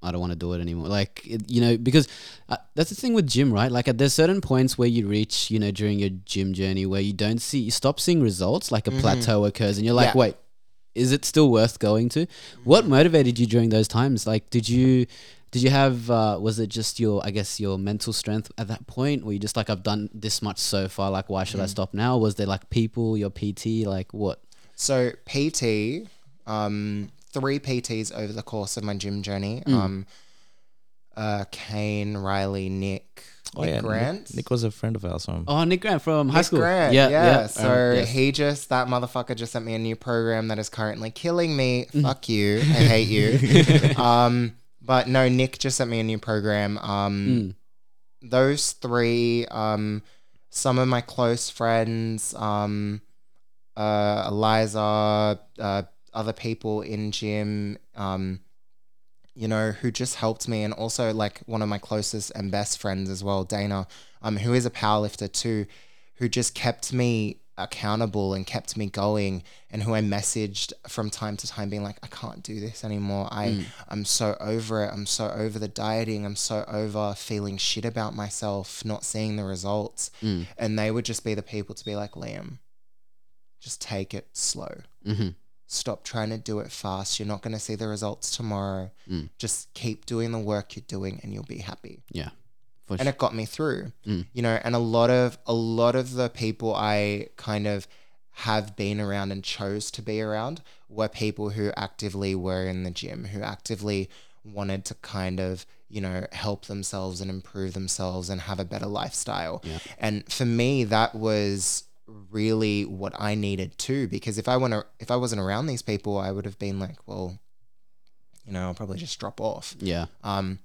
I don't want to do it anymore. Like it, you know, because uh, that's the thing with gym, right? Like at there's certain points where you reach, you know, during your gym journey where you don't see, you stop seeing results. Like a Mhm. plateau occurs, and you're like, Yeah. wait, is it still worth going to? What motivated you during those times? Like, did you? Did you have? Uh, was it just your? I guess your mental strength at that point, Were you just like, I've done this much so far. Like, why should I stop now? Was there like people, your PT, like what? So PT, um, three PTs over the course of my gym journey. Mm. Um, uh, Kane, Riley, Nick, Oh Nick yeah, Grant. Nick, Nick was a friend of ours. Um, Oh, Nick Grant from high Nick school. Grant, yeah, yeah. yeah. So Um, yes. he just that motherfucker just sent me a new program that is currently killing me. Mm. Fuck you. I hate you. *laughs* um, but no, Nick just sent me a new program. Um, Mm. those three, um, some of my close friends, um, uh, Eliza, uh, other people in gym, um, you know, who just helped me, and also like one of my closest and best friends as well, Dana, um, who is a powerlifter too, who just kept me accountable and kept me going, and who I messaged from time to time, being like, I can't do this anymore. I Mm. I'm so over it. I'm so over the dieting. I'm so over feeling shit about myself, not seeing the results. Mm. And they would just be the people to be like, Liam, just take it slow. Mm-hmm. Stop trying to do it fast. You're not going to see the results tomorrow. Mm. Just keep doing the work you're doing and you'll be happy. Yeah. And it got me through. Mm. You know, and a lot of a lot of the people I kind of have been around and chose to be around were people who actively were in the gym, who actively wanted to kind of, you know, help themselves and improve themselves and have a better lifestyle. Yeah. And for me, that was really what I needed too. Because if I want to, if I wasn't around these people, I would have been like, well, you know, I'll probably just drop off. Yeah. Um,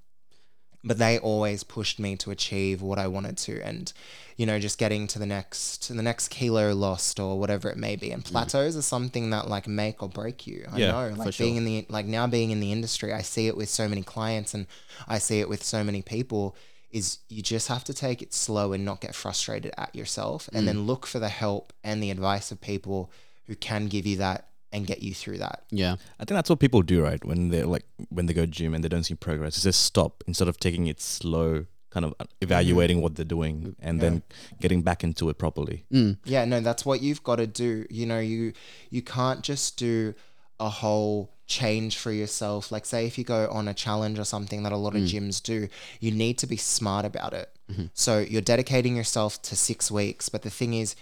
but they always pushed me to achieve what I wanted to, and you know, just getting to the next, to the next kilo lost or whatever it may be. And mm. plateaus are something that like make or break you. I Yeah, know, like sure. being in the like now being in the industry, I see it with so many clients, and I see it with so many people. Is you just have to take it slow and not get frustrated at yourself, and mm. then look for the help and the advice of people who can give you that and get you through that. Yeah. I think that's what people do, right? When they're like when they go gym and they don't see progress, it's just stop instead of taking it slow, kind of uh, evaluating what they're doing and then getting back into it properly. Mm. Yeah, no, that's what you've got to do. You know, you you can't just do a whole change for yourself. Like say if you go on a challenge or something that a lot of mm. gyms do, you need to be smart about it. Mm-hmm. So you're dedicating yourself to 6 weeks, but the thing is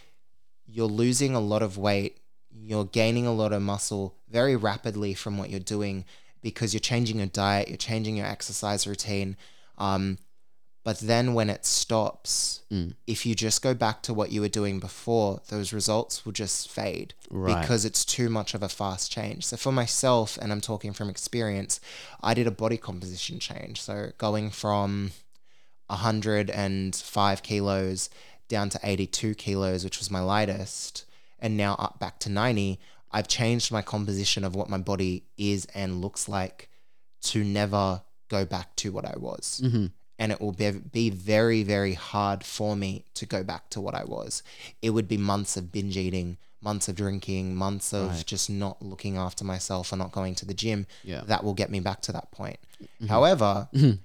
you're losing a lot of weight, you're gaining a lot of muscle very rapidly from what you're doing because you're changing your diet, you're changing your exercise routine. Um, but then when it stops, if you just go back to what you were doing before, those results will just fade Right. because it's too much of a fast change. So for myself, and I'm talking from experience, I did a body composition change. So going from 105 kilos down to 82 kilos, which was my lightest, and now up back to 90, I've changed my composition of what my body is and looks like to never go back to what I was. Mm-hmm. And it will be, be very, very hard for me to go back to what I was. It would be months of binge eating, months of drinking, months of just not looking after myself or not going to the gym. Yeah. That will get me back to that point. Mm-hmm. However, mm-hmm.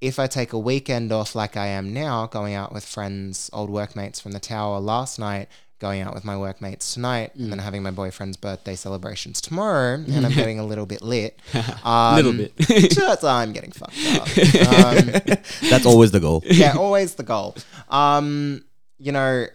if I take a weekend off like I am now, going out with friends, old workmates from the tower last night, going out with my workmates tonight, and then having my boyfriend's birthday celebrations tomorrow, and I'm *laughs* getting a little bit lit. *laughs* Um, Little bit. *laughs* just, I'm getting fucked up. Um, That's always the goal. yeah, always the goal. Um, you know,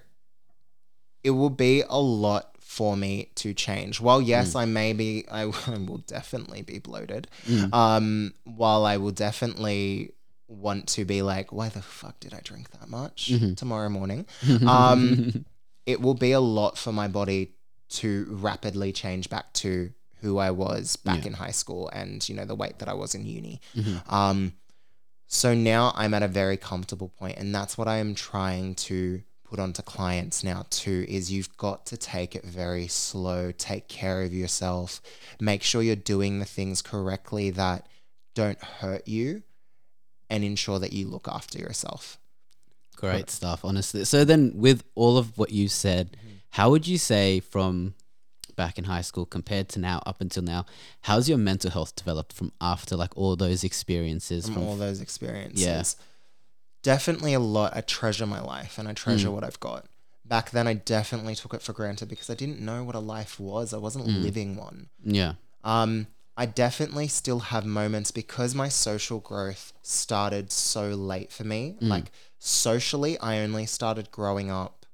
it will be a lot for me to change. While yes, I may be, I will definitely be bloated. Um, while I will definitely want to be like, why the fuck did I drink that much tomorrow morning? Um, it will be a lot for my body to rapidly change back to who I was back in high school and you know the weight that I was in uni. Um, so now I'm at a very comfortable point, and that's what I am trying to put onto clients now too. Is you've got to take it very slow, take care of yourself, make sure you're doing the things correctly that don't hurt you, and ensure that you look after yourself. Great stuff, honestly. So then, with all of what you said, mm-hmm. how would you say from back in high school compared to now, up until now, how's your mental health developed from after like all those experiences? from From, all those experiences. yeah. Definitely a lot. I treasure my life and I treasure mm. what I've got. Back then, I definitely took it for granted because I didn't know what a life was. I wasn't mm. living one. yeah, Um, I definitely still have moments because my social growth started so late for me. Mm. Like socially, I only started growing up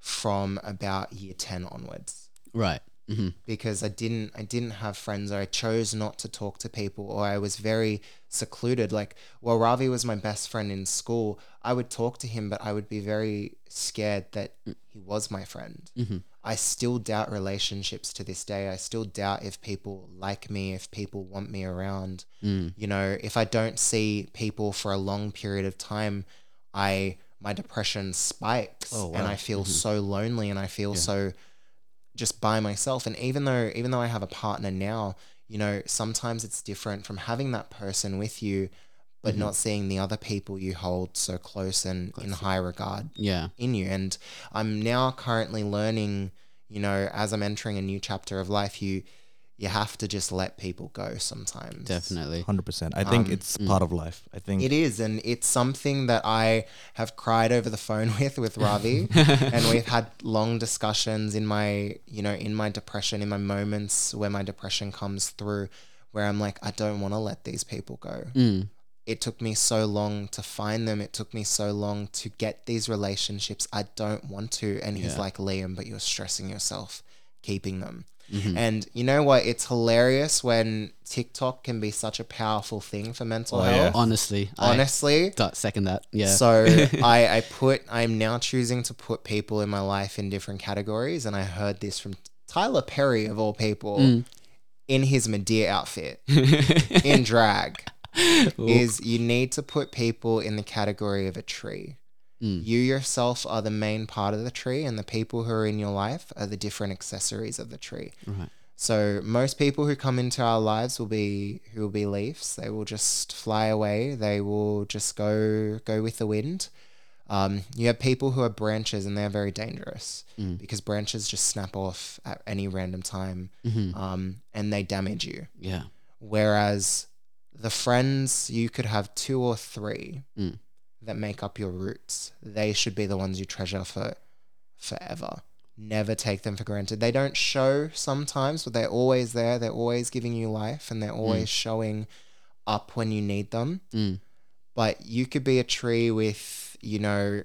from about year 10 onwards right. hmm because I didn't I didn't have friends or I chose not to talk to people or I was very secluded. Like while Ravi was my best friend in school, I would talk to him, but I would be very scared that mm. he was my friend. Mm-hmm. I still doubt relationships to this day. I still doubt if people like me, if people want me around. Mm. You know, if I don't see people for a long period of time, I my depression spikes Oh, and. I feel mm-hmm. so lonely and I feel so just by myself. And even though even though I have a partner now you know sometimes it's different from having that person with you but mm-hmm. not seeing the other people you hold so close and in high regard Yeah. in you. And I'm now currently learning you know as I'm entering a new chapter of life you you have to just let people go sometimes Definitely. Hundred percent. I think Um, it's part of life. I think it is, and it's something that I have cried over the phone *laughs* with with Ravi, *laughs* and we've had long discussions in my, you know, in my depression, in my moments where my depression comes through, where I'm like, I don't want to let these people go. Mm. It took me so long to find them. It took me so long to get these relationships. I don't want to. And he's like, Liam, but you're stressing yourself keeping them. Mm-hmm. And you know what? It's hilarious when TikTok can be such a powerful thing for mental Oh, health. yeah. Honestly, Honestly, th- second that. Yeah. so *laughs* I, I put I'm now choosing to put people in my life in different categories, and I heard this from Tyler Perry of all people Mm. in his Madea outfit *laughs* in drag. is you need to put people in the category of a tree. Mm. You yourself are the main part of the tree, and the people who are in your life are the different accessories of the tree. Right. So most people who come into our lives will be who will be leaves. They will just fly away. They will just go go with the wind. Um, you have people who are branches, and they're very dangerous Mm. because branches just snap off at any random time, Mhm. um, and they damage you. Yeah. Whereas the friends, you could have two or three Mm. That make up your roots. They should be the ones you treasure for forever. Never take them for granted. They don't show sometimes, but they're always there. They're always giving you life and they're always showing up when you need them. Mm. But you could be a tree with, you know,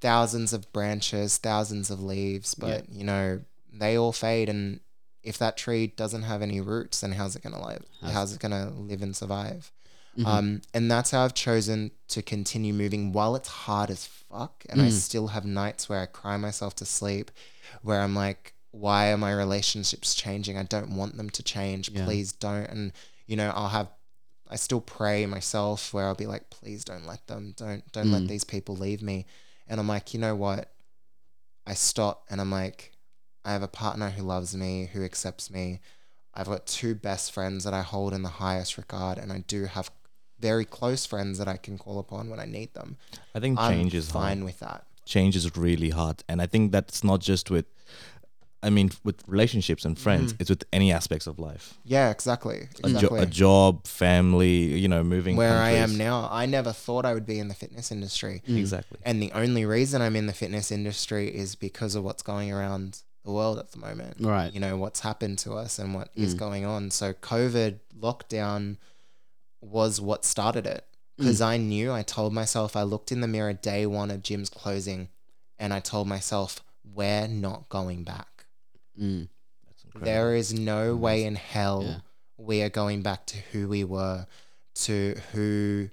thousands of branches, thousands of leaves, but you know, they all fade and if that tree doesn't have any roots, then how's it gonna live? How's- How's it gonna live and survive? Mhm. Um, and that's how I've chosen to continue moving while it's hard as fuck. And I Mm. still have nights where I cry myself to sleep, where I'm like, why are my relationships changing? I don't want them to change. Yeah. Please don't. And, you know, I'll have, I still pray myself where I'll be like, please don't let them, don't, don't Mm. let these people leave me. And I'm like, you know what? I stop and I'm like, I have a partner who loves me, who accepts me. I've got two best friends that I hold in the highest regard, and I do have very close friends that I can call upon when I need them. I think I'm change is fine hard. with that. Change is really hard, and I think that's not just with. I mean, with relationships and friends, Mm. it's with any aspects of life. Yeah, exactly. A, jo- a job, family, you know, moving. Where I am now, I never thought I would be in the fitness industry. Mm. Exactly. And the only reason I'm in the fitness industry is because of what's going around the world at the moment. Right. You know, what's happened to us and what is Mm. going on. So, COVID lockdown was what started it. Because I knew, I told myself, I looked in the mirror day one of gyms closing and I told myself, we're not going back. Mm. That's. There is no way in hell Yeah. we are going back to who we were, to who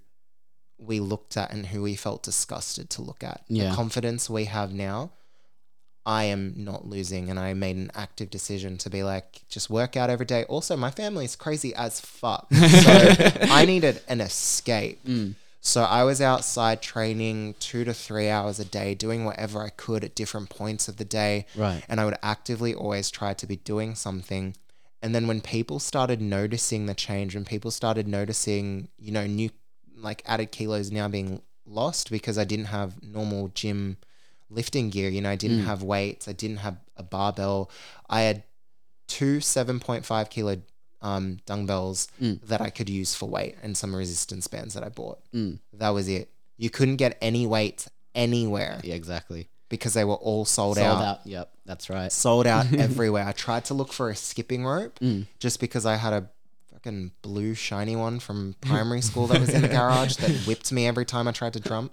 we looked at and who we felt disgusted to look at. Yeah. The confidence we have now, I am not losing. And I made an active decision to be like, just work out every day. Also, my family is crazy as fuck. *laughs* So I needed an escape. Mm. So I was outside training two to three hours a day, doing whatever I could at different points of the day Right. and I would actively always try to be doing something. And then when people started noticing the change, when people started noticing, you know, new like added kilos now being lost because I didn't have normal gym lifting gear, you know, I didn't Mm. have weights, I didn't have a barbell. I had two 7.5 kilo um, dumbbells Mm. that I could use for weight and some resistance bands that I bought. Mm. That was it. You couldn't get any weights anywhere Yeah, exactly. because they were all sold, out. Sold out out. Yep, that's right. *laughs* sold out *laughs* everywhere. I tried to look for a skipping rope Mm. just because I had a fucking blue shiny one from *laughs* primary school that was in the garage that whipped me every time I tried to jump.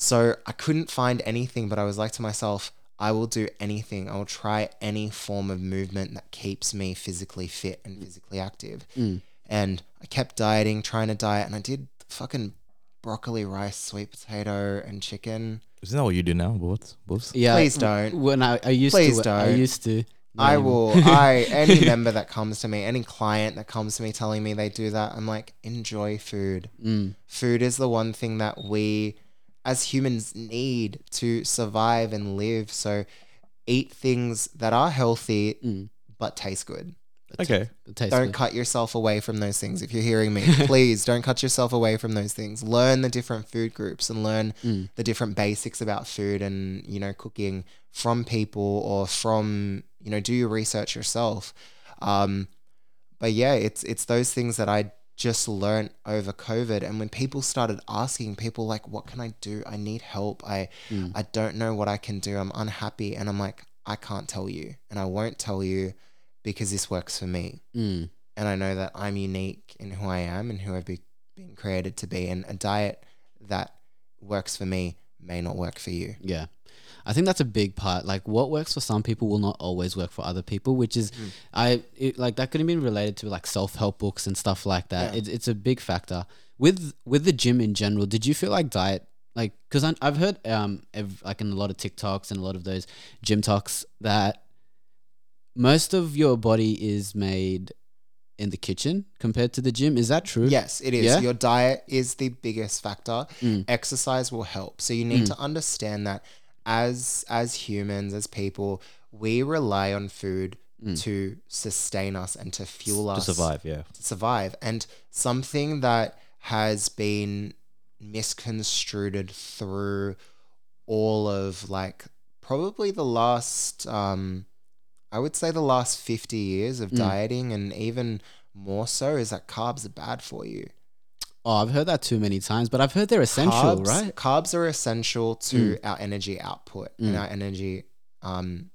So I couldn't find anything, but I was like to myself, I will do anything. I will try any form of movement that keeps me physically fit and physically active. Mm. And I kept dieting, trying to diet, and I did fucking broccoli, rice, sweet potato, and chicken. Isn't that what you do now, both? Both? Yeah. Please w- don't. When I, I used Please to. I don't. I used to. I will. I any *laughs* member that comes to me, any client that comes to me telling me they do that, I'm like, enjoy food. Mm. Food is the one thing that we, as humans, need to survive and live. So, eat things that are healthy Mm. but taste good. Okay. Don't good. cut yourself away from those things. If you're hearing me, *laughs* please don't cut yourself away from those things. Learn the different food groups and learn Mm. the different basics about food and you know cooking from people or from you know do your research yourself. Um, but yeah, it's it's those things that I just learned over COVID. And when people started asking, people like, "What can I do? I need help. I Mm. I don't know what I can do. I'm unhappy." And I'm like, I can't tell you, and I won't tell you because this works for me Mm. and I know that I'm unique in who I am and who I've be, been created to be. And a diet that works for me may not work for you. Yeah. I think that's a big part. Like what works for some people will not always work for other people, which is Mm. I it, like that could have been related to like self-help books and stuff like that. Yeah. It's it's a big factor. With with the gym in general, did you feel like diet like cuz I've heard um ev- like in a lot of TikToks and a lot of those gym talks that most of your body is made in the kitchen compared to the gym. Is that true? Yes, it is. Yeah? Your diet is the biggest factor. Mm. Exercise will help. So you need Mm. to understand that as as humans, as people, we rely on food Mm. to sustain us and to fuel us To survive, yeah. to survive. And something that has been misconstrued through all of like probably the last um I would say the last 50 years of Mm. dieting and even more so is that carbs are bad for you. Oh, I've heard that too many times, but I've heard they're essential, carbs, right? Mm. Carbs are essential to our energy output and our energy, um,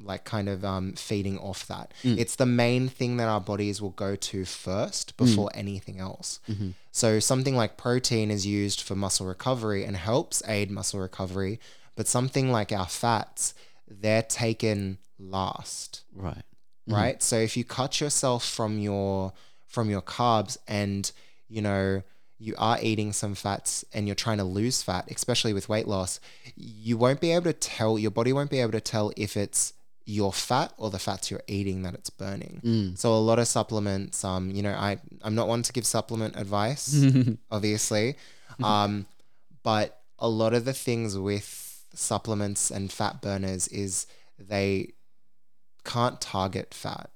like kind of um, feeding off that. Mm. It's the main thing that our bodies will go to first before Mm. anything else. Mm-hmm. So something like protein is used for muscle recovery and helps aid muscle recovery, but something like our fats, they're taken last Right. right so if you cut yourself from your from your carbs and you know you are eating some fats and you're trying to lose fat especially with weight loss you won't be able to tell your body won't be able to tell if it's your fat or the fats you're eating that it's burning Mm. so a lot of supplements um you know i i'm not one to give supplement advice *laughs* obviously um but a lot of the things with supplements and fat burners is they can't target fat.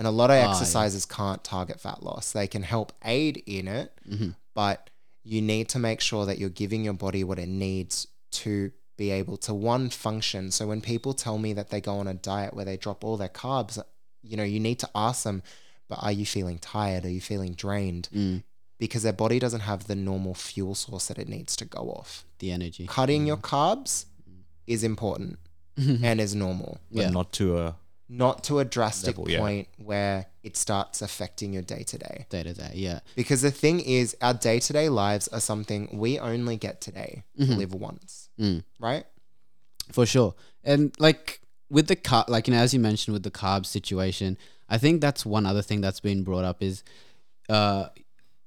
And a lot of Ah, yeah. exercises can't target fat loss. They can help aid in it, Mhm. but you need to make sure that you're giving your body what it needs to be able to one function. So when people tell me that they go on a diet where they drop all their carbs, you know, you need to ask them, but are you feeling tired? Are you feeling drained? Mm. Because their body doesn't have the normal fuel source that it needs to go off. The energy. Cutting your carbs is important *laughs* and is normal but Yeah. not to a not to a drastic Level, yeah. point where it starts affecting your day to day. Day to day. Yeah. Because the thing is, our day to day lives are something we only get today to live once, Mm. right? For sure. And like with the car, like you know, as you mentioned with the carb situation, I think that's one other thing that's been brought up is, uh,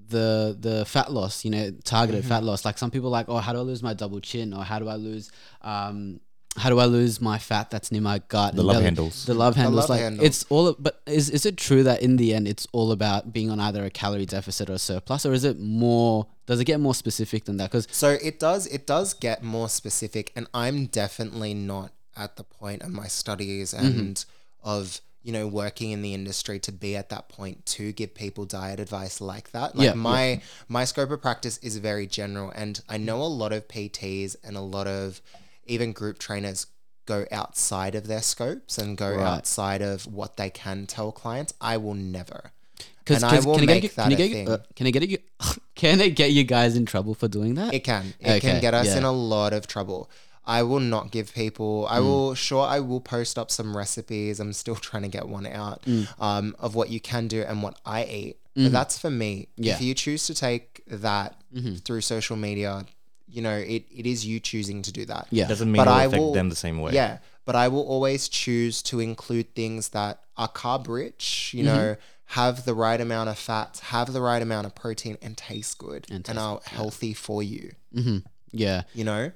the the fat loss. You know, targeted Mm-hmm. fat loss. Like some people are like, oh, how do I lose my double chin, or how do I lose, um, how do I lose my fat that's near my gut? The and love belly? handles. The love handles. The love like handle. it's all. But is is it true that in the end it's all about being on either a calorie deficit or a surplus, or is it more? Does it get more specific than that? Because So it does it does get more specific, and I'm definitely not at the point of my studies mm-hmm. and of you know working in the industry to be at that point to give people diet advice like that. Like Yeah, my my scope of practice is very general, and I know a lot of PTs and a lot of even group trainers go outside of their scopes and go Right. outside of what they can tell clients. I will never. Because And I will can, make get, that can, a get, thing. uh, can it get you? *laughs* Can it get you guys in trouble for doing that? It can. It Okay, can get us yeah. in a lot of trouble. I will not give people. Mm. I will. Sure, I will post up some recipes. I'm still *laughs* trying to get one out Mm. um, of what you can do and what I eat. But that's for me. Mm-hmm. Yeah. Mm-hmm. If you choose to take that through social media, you know it, it is you choosing to do that. Yeah. doesn't mean But it'll I affect will- them the same way. Yeah, but I will always choose to include things that are carb rich, you Mm-hmm. know, have the right amount of fats, have the right amount of protein, and taste good and, taste are healthy for you, hmm Yeah. you know?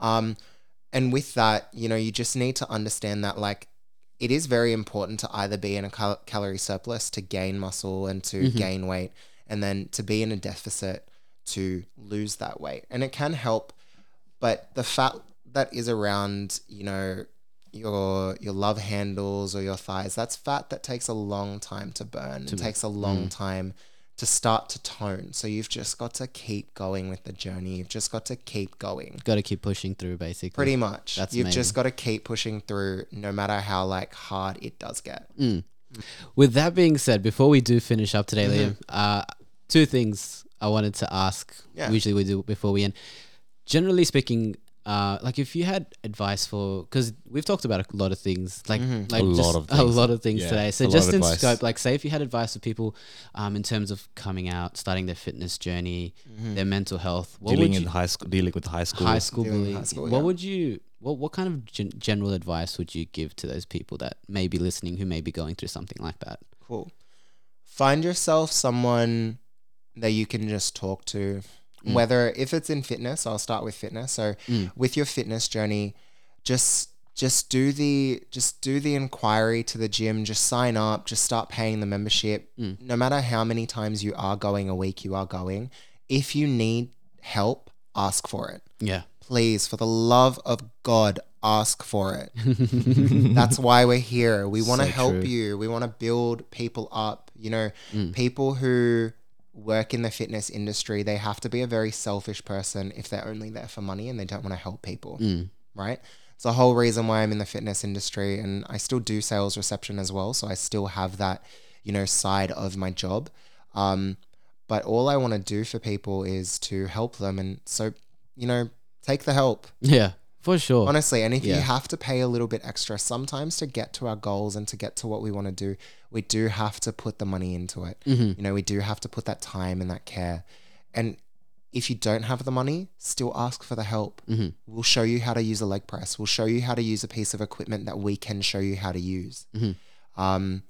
Um, and with that, you know, you just need to understand that, like, it is very important to either be in a cal- calorie surplus to gain muscle and to gain weight, and then to be in a deficit to lose that weight. And it can help, but the fat that is around, you know, your your love handles or your thighs, that's fat that takes a long time to burn. it takes a long time to start to tone. So you've just got to keep going with the journey. You've just got to keep going. Got to keep pushing through, basically. Pretty much. That's You've just got to keep pushing through no matter how like hard it does get. With that being said, before we do finish up today, Mm-hmm. Liam, uh, two things I wanted to ask. Yeah. Usually we do before we end. Generally speaking, uh, like if you had advice for, because we've talked about a lot of things, like Mm-hmm. like A lot just of *laughs* a things. lot of things Yeah, today. So a just in advice. scope, like say if you had advice for people, um, in terms of coming out, starting their fitness journey, their mental health, what dealing would in you, high school, dealing with high school. high school Dealing bullying? high school, what yeah. would you? What what kind of gen- general advice would you give to those people that may be listening who may be going through something like that? Cool. Find yourself someone that you can just talk to. Mm. Whether if it's in fitness, I'll start with fitness. So mm. with your fitness journey, just just do the just do the inquiry to the gym, just sign up, just start paying the membership. Mm. No matter how many times you are going a week, you are going. If you need help, ask for it Yeah. please, for the love of God, ask for it. *laughs* That's why we're here. We want to So help true. you. We want to build people up. You know, people who work in the fitness industry, they have to be a very selfish person if they're only there for money and they don't want to help people. Right? It's the whole reason why I'm in the fitness industry and I still do sales reception as well. So I still have that, you know, side of my job. Um, but all I want to do for people is to help them, and so you know, take the help Yeah, for sure. honestly. And if you have to pay a little bit extra, sometimes to get to our goals and to get to what we want to do, we do have to put the money into it. Mhm. You know, we do have to put that time and that care. And if you don't have the money, still ask for the help. Mhm. We'll show you how to use a leg press. We'll show you how to use a piece of equipment that we can show you how to use. Mhm. Um,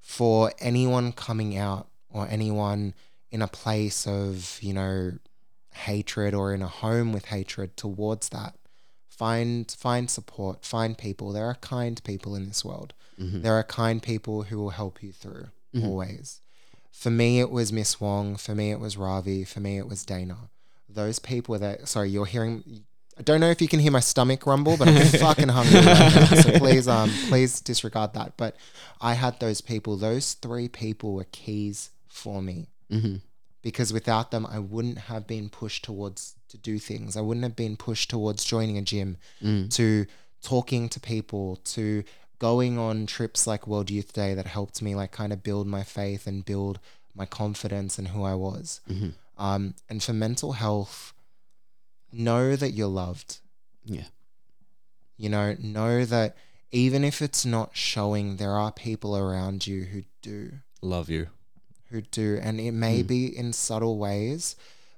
for anyone coming out or anyone in a place of, you know, hatred or in a home with hatred towards that, find find support, find people. There are kind people in this world. Mhm. There are kind people who will help you through Mhm. always. For me, it was Miss Wong. For me, it was Ravi. For me, it was Dana. Those people that, sorry, you're hearing. I don't know if you can hear my stomach rumble, but I'm *laughs* fucking hungry right now. So please, um, please disregard that. But I had those people. Those three people were keys for me Mhm. Because without them, I wouldn't have been pushed towards to do things. I wouldn't have been pushed towards joining a gym, Mm. to talking to people, to going on trips like World Youth Day that helped me like kind of build my faith and build my confidence in who I was. Mhm. Um, and for mental health, know that you're loved. Yeah. You know, know that even if it's not showing, there are people around you who do Love you. Who do and it may Mm. be in subtle ways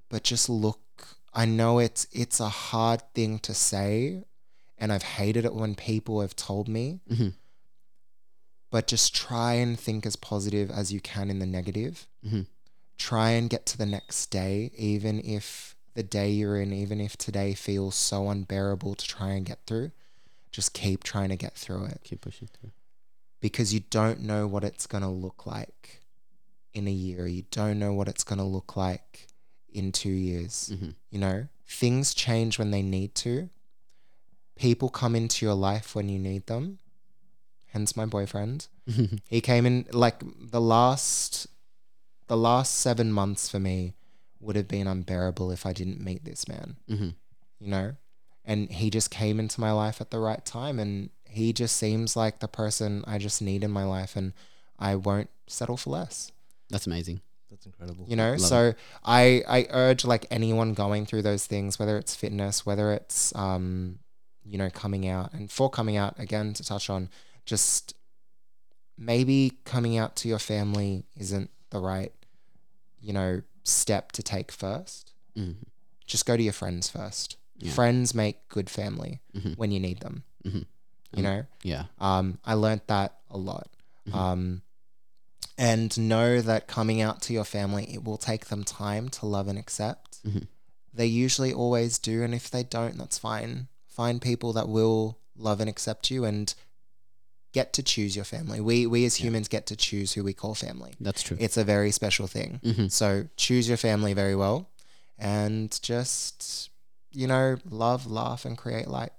but just look i know it's it's a hard thing to say and i've hated it when people have told me Mhm. but just try and think as positive as you can in the negative Mhm. try and get to the next day even if the day you're in even if today feels so unbearable to try and get through just keep trying to get through it Keep pushing through. because you don't know what it's going to look like in a year. You don't know what it's going to look like in two years. Mhm. You know, things change when they need to. People come into your life when you need them. Hence my boyfriend. *laughs* He came in like the last the last 7 months for me would have been unbearable if I didn't meet this man Mhm. you know and he just came into my life at the right time and he just seems like the person i just need in my life and i won't settle for less That's amazing. That's incredible. you know Love so i i urge like anyone going through those things whether it's fitness whether it's um you know coming out and for coming out again to touch on just maybe coming out to your family isn't the right you know step to take first Mhm. just go to your friends first Yeah. friends make good family Mhm. when you need them Mhm. you know Yeah. um, i learnt that a lot Mhm. um, and know that coming out to your family it will take them time to love and accept Mhm. they usually always do and if they don't that's fine find people that will love and accept you and get to choose your family we we as Yeah. humans get to choose who we call family That's true. it's a very special thing Mhm. so choose your family very well and just you know love laugh and create light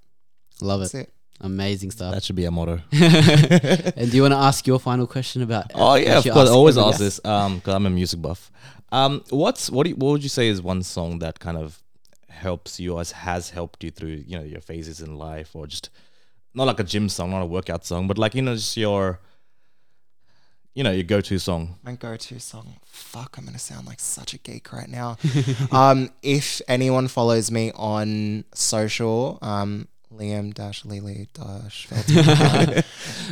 Love that's it. it Amazing stuff. That should be a motto. *laughs* and do you want to ask your final question about? Oh yeah, of course. I ask always ask guest. this. Um, because I'm a music buff. Um, what's what? Do you, what would you say is one song that kind of helps you or has- has helped you through you know your phases in life, or just not like a gym song, not a workout song, but like you know just your you know your go-to song. my go-to song fuck i'm gonna sound like such a geek right now *laughs* um if anyone follows me on social um liam dash lily dash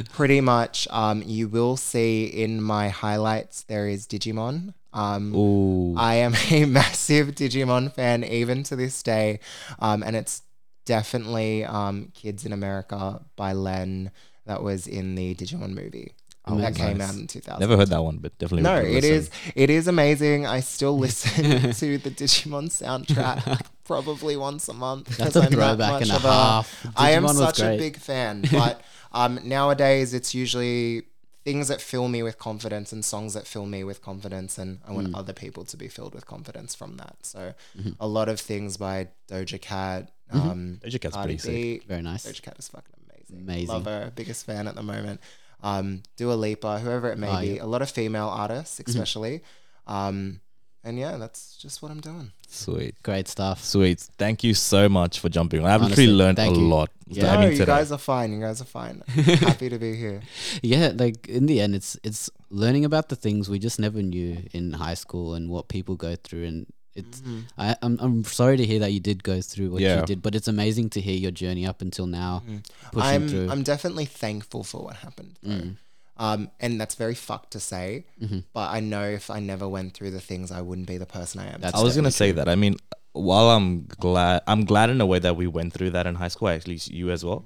*laughs* pretty much um you will see in my highlights there is digimon. Um Ooh, I am a *laughs* massive Digimon fan even to this day. Um, and it's definitely um, Kids in America by Len that was in the Digimon movie Oh, that nice. came out in 2000. never heard that one, but definitely. No, it listen. is it is amazing. I still *laughs* listen *laughs* to the Digimon soundtrack *laughs* probably once a month. That's a I'm that throwback much and a half. I am such a big fan, but um, nowadays it's usually things that fill me with confidence and songs that fill me with confidence, and I Mm. want other people to be filled with confidence from that. So Mm-hmm. a lot of things by Doja Cat, um, Doja Cat's pretty sick. B. Very nice. Doja Cat is fucking amazing. Amazing. Love her. Biggest fan at the moment. Um, Dua Lipa, whoever it may Oh, be. yeah. Mm-hmm. A lot of female artists, especially. Um, and yeah, that's just what I'm doing. Sweet. Great stuff. Sweet. Thank you so much for jumping on. I've Honestly, actually learned a you. lot. Yeah. no, you today. guys are fine. You guys are fine. Happy to be here. *laughs* Yeah, like in the end, it's it's learning about the things we just never knew in high school and what people go through and it's Mm-hmm. I, I'm I'm sorry to hear that you did go through what Yeah. you did, but it's amazing to hear your journey up until now, pushing I'm through. I'm definitely thankful for what happened. Mm. Um, and that's very fucked to say, Mm-hmm. but I know if I never went through the things, I wouldn't be the person I am. That's I was gonna say that. I mean, while I'm glad, I'm glad in a way that we went through that in high school. Actually, you as well,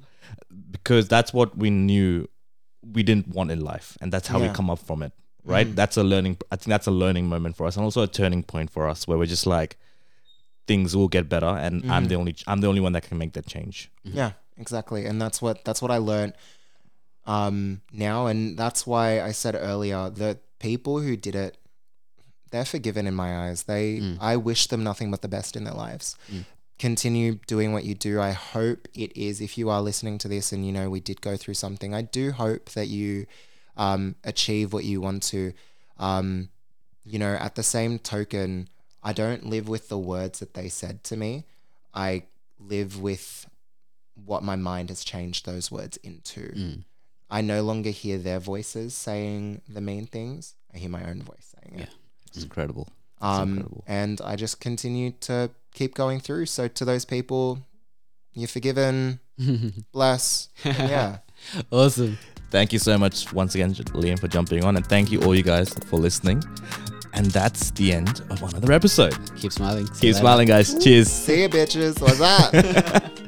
because that's what we knew we didn't want in life, and that's how we come up from it. Right? Mm. That's a learning. I think that's a learning moment for us, and also a turning point for us, where we're just like, things will get better, and I'm mm-hmm. the only, I'm the only one that can make that change. Mm-hmm. Yeah, exactly. And that's what that's what I learned um now and that's why I said earlier that people who did it they're forgiven in my eyes. They mm. I wish them nothing but the best in their lives. Mm. Continue doing what you do. I hope it is if you are listening to this and you know we did go through something. I do hope that you um achieve what you want to um you know, at the same token, I don't live with the words that they said to me. I live with what my mind has changed those words into. Mm. I no longer hear their voices saying the mean things. I hear my own voice saying it. It's incredible. It's Um, incredible. and I just continue to keep going through. So to those people, you're forgiven. *laughs* Bless. Yeah. *laughs* awesome. Thank you so much once again, Liam, for jumping on, and thank you all you guys for listening. And that's the end of another episode. Keep smiling. See Keep smiling, guys. Cheers. See you, bitches. What's that? *laughs*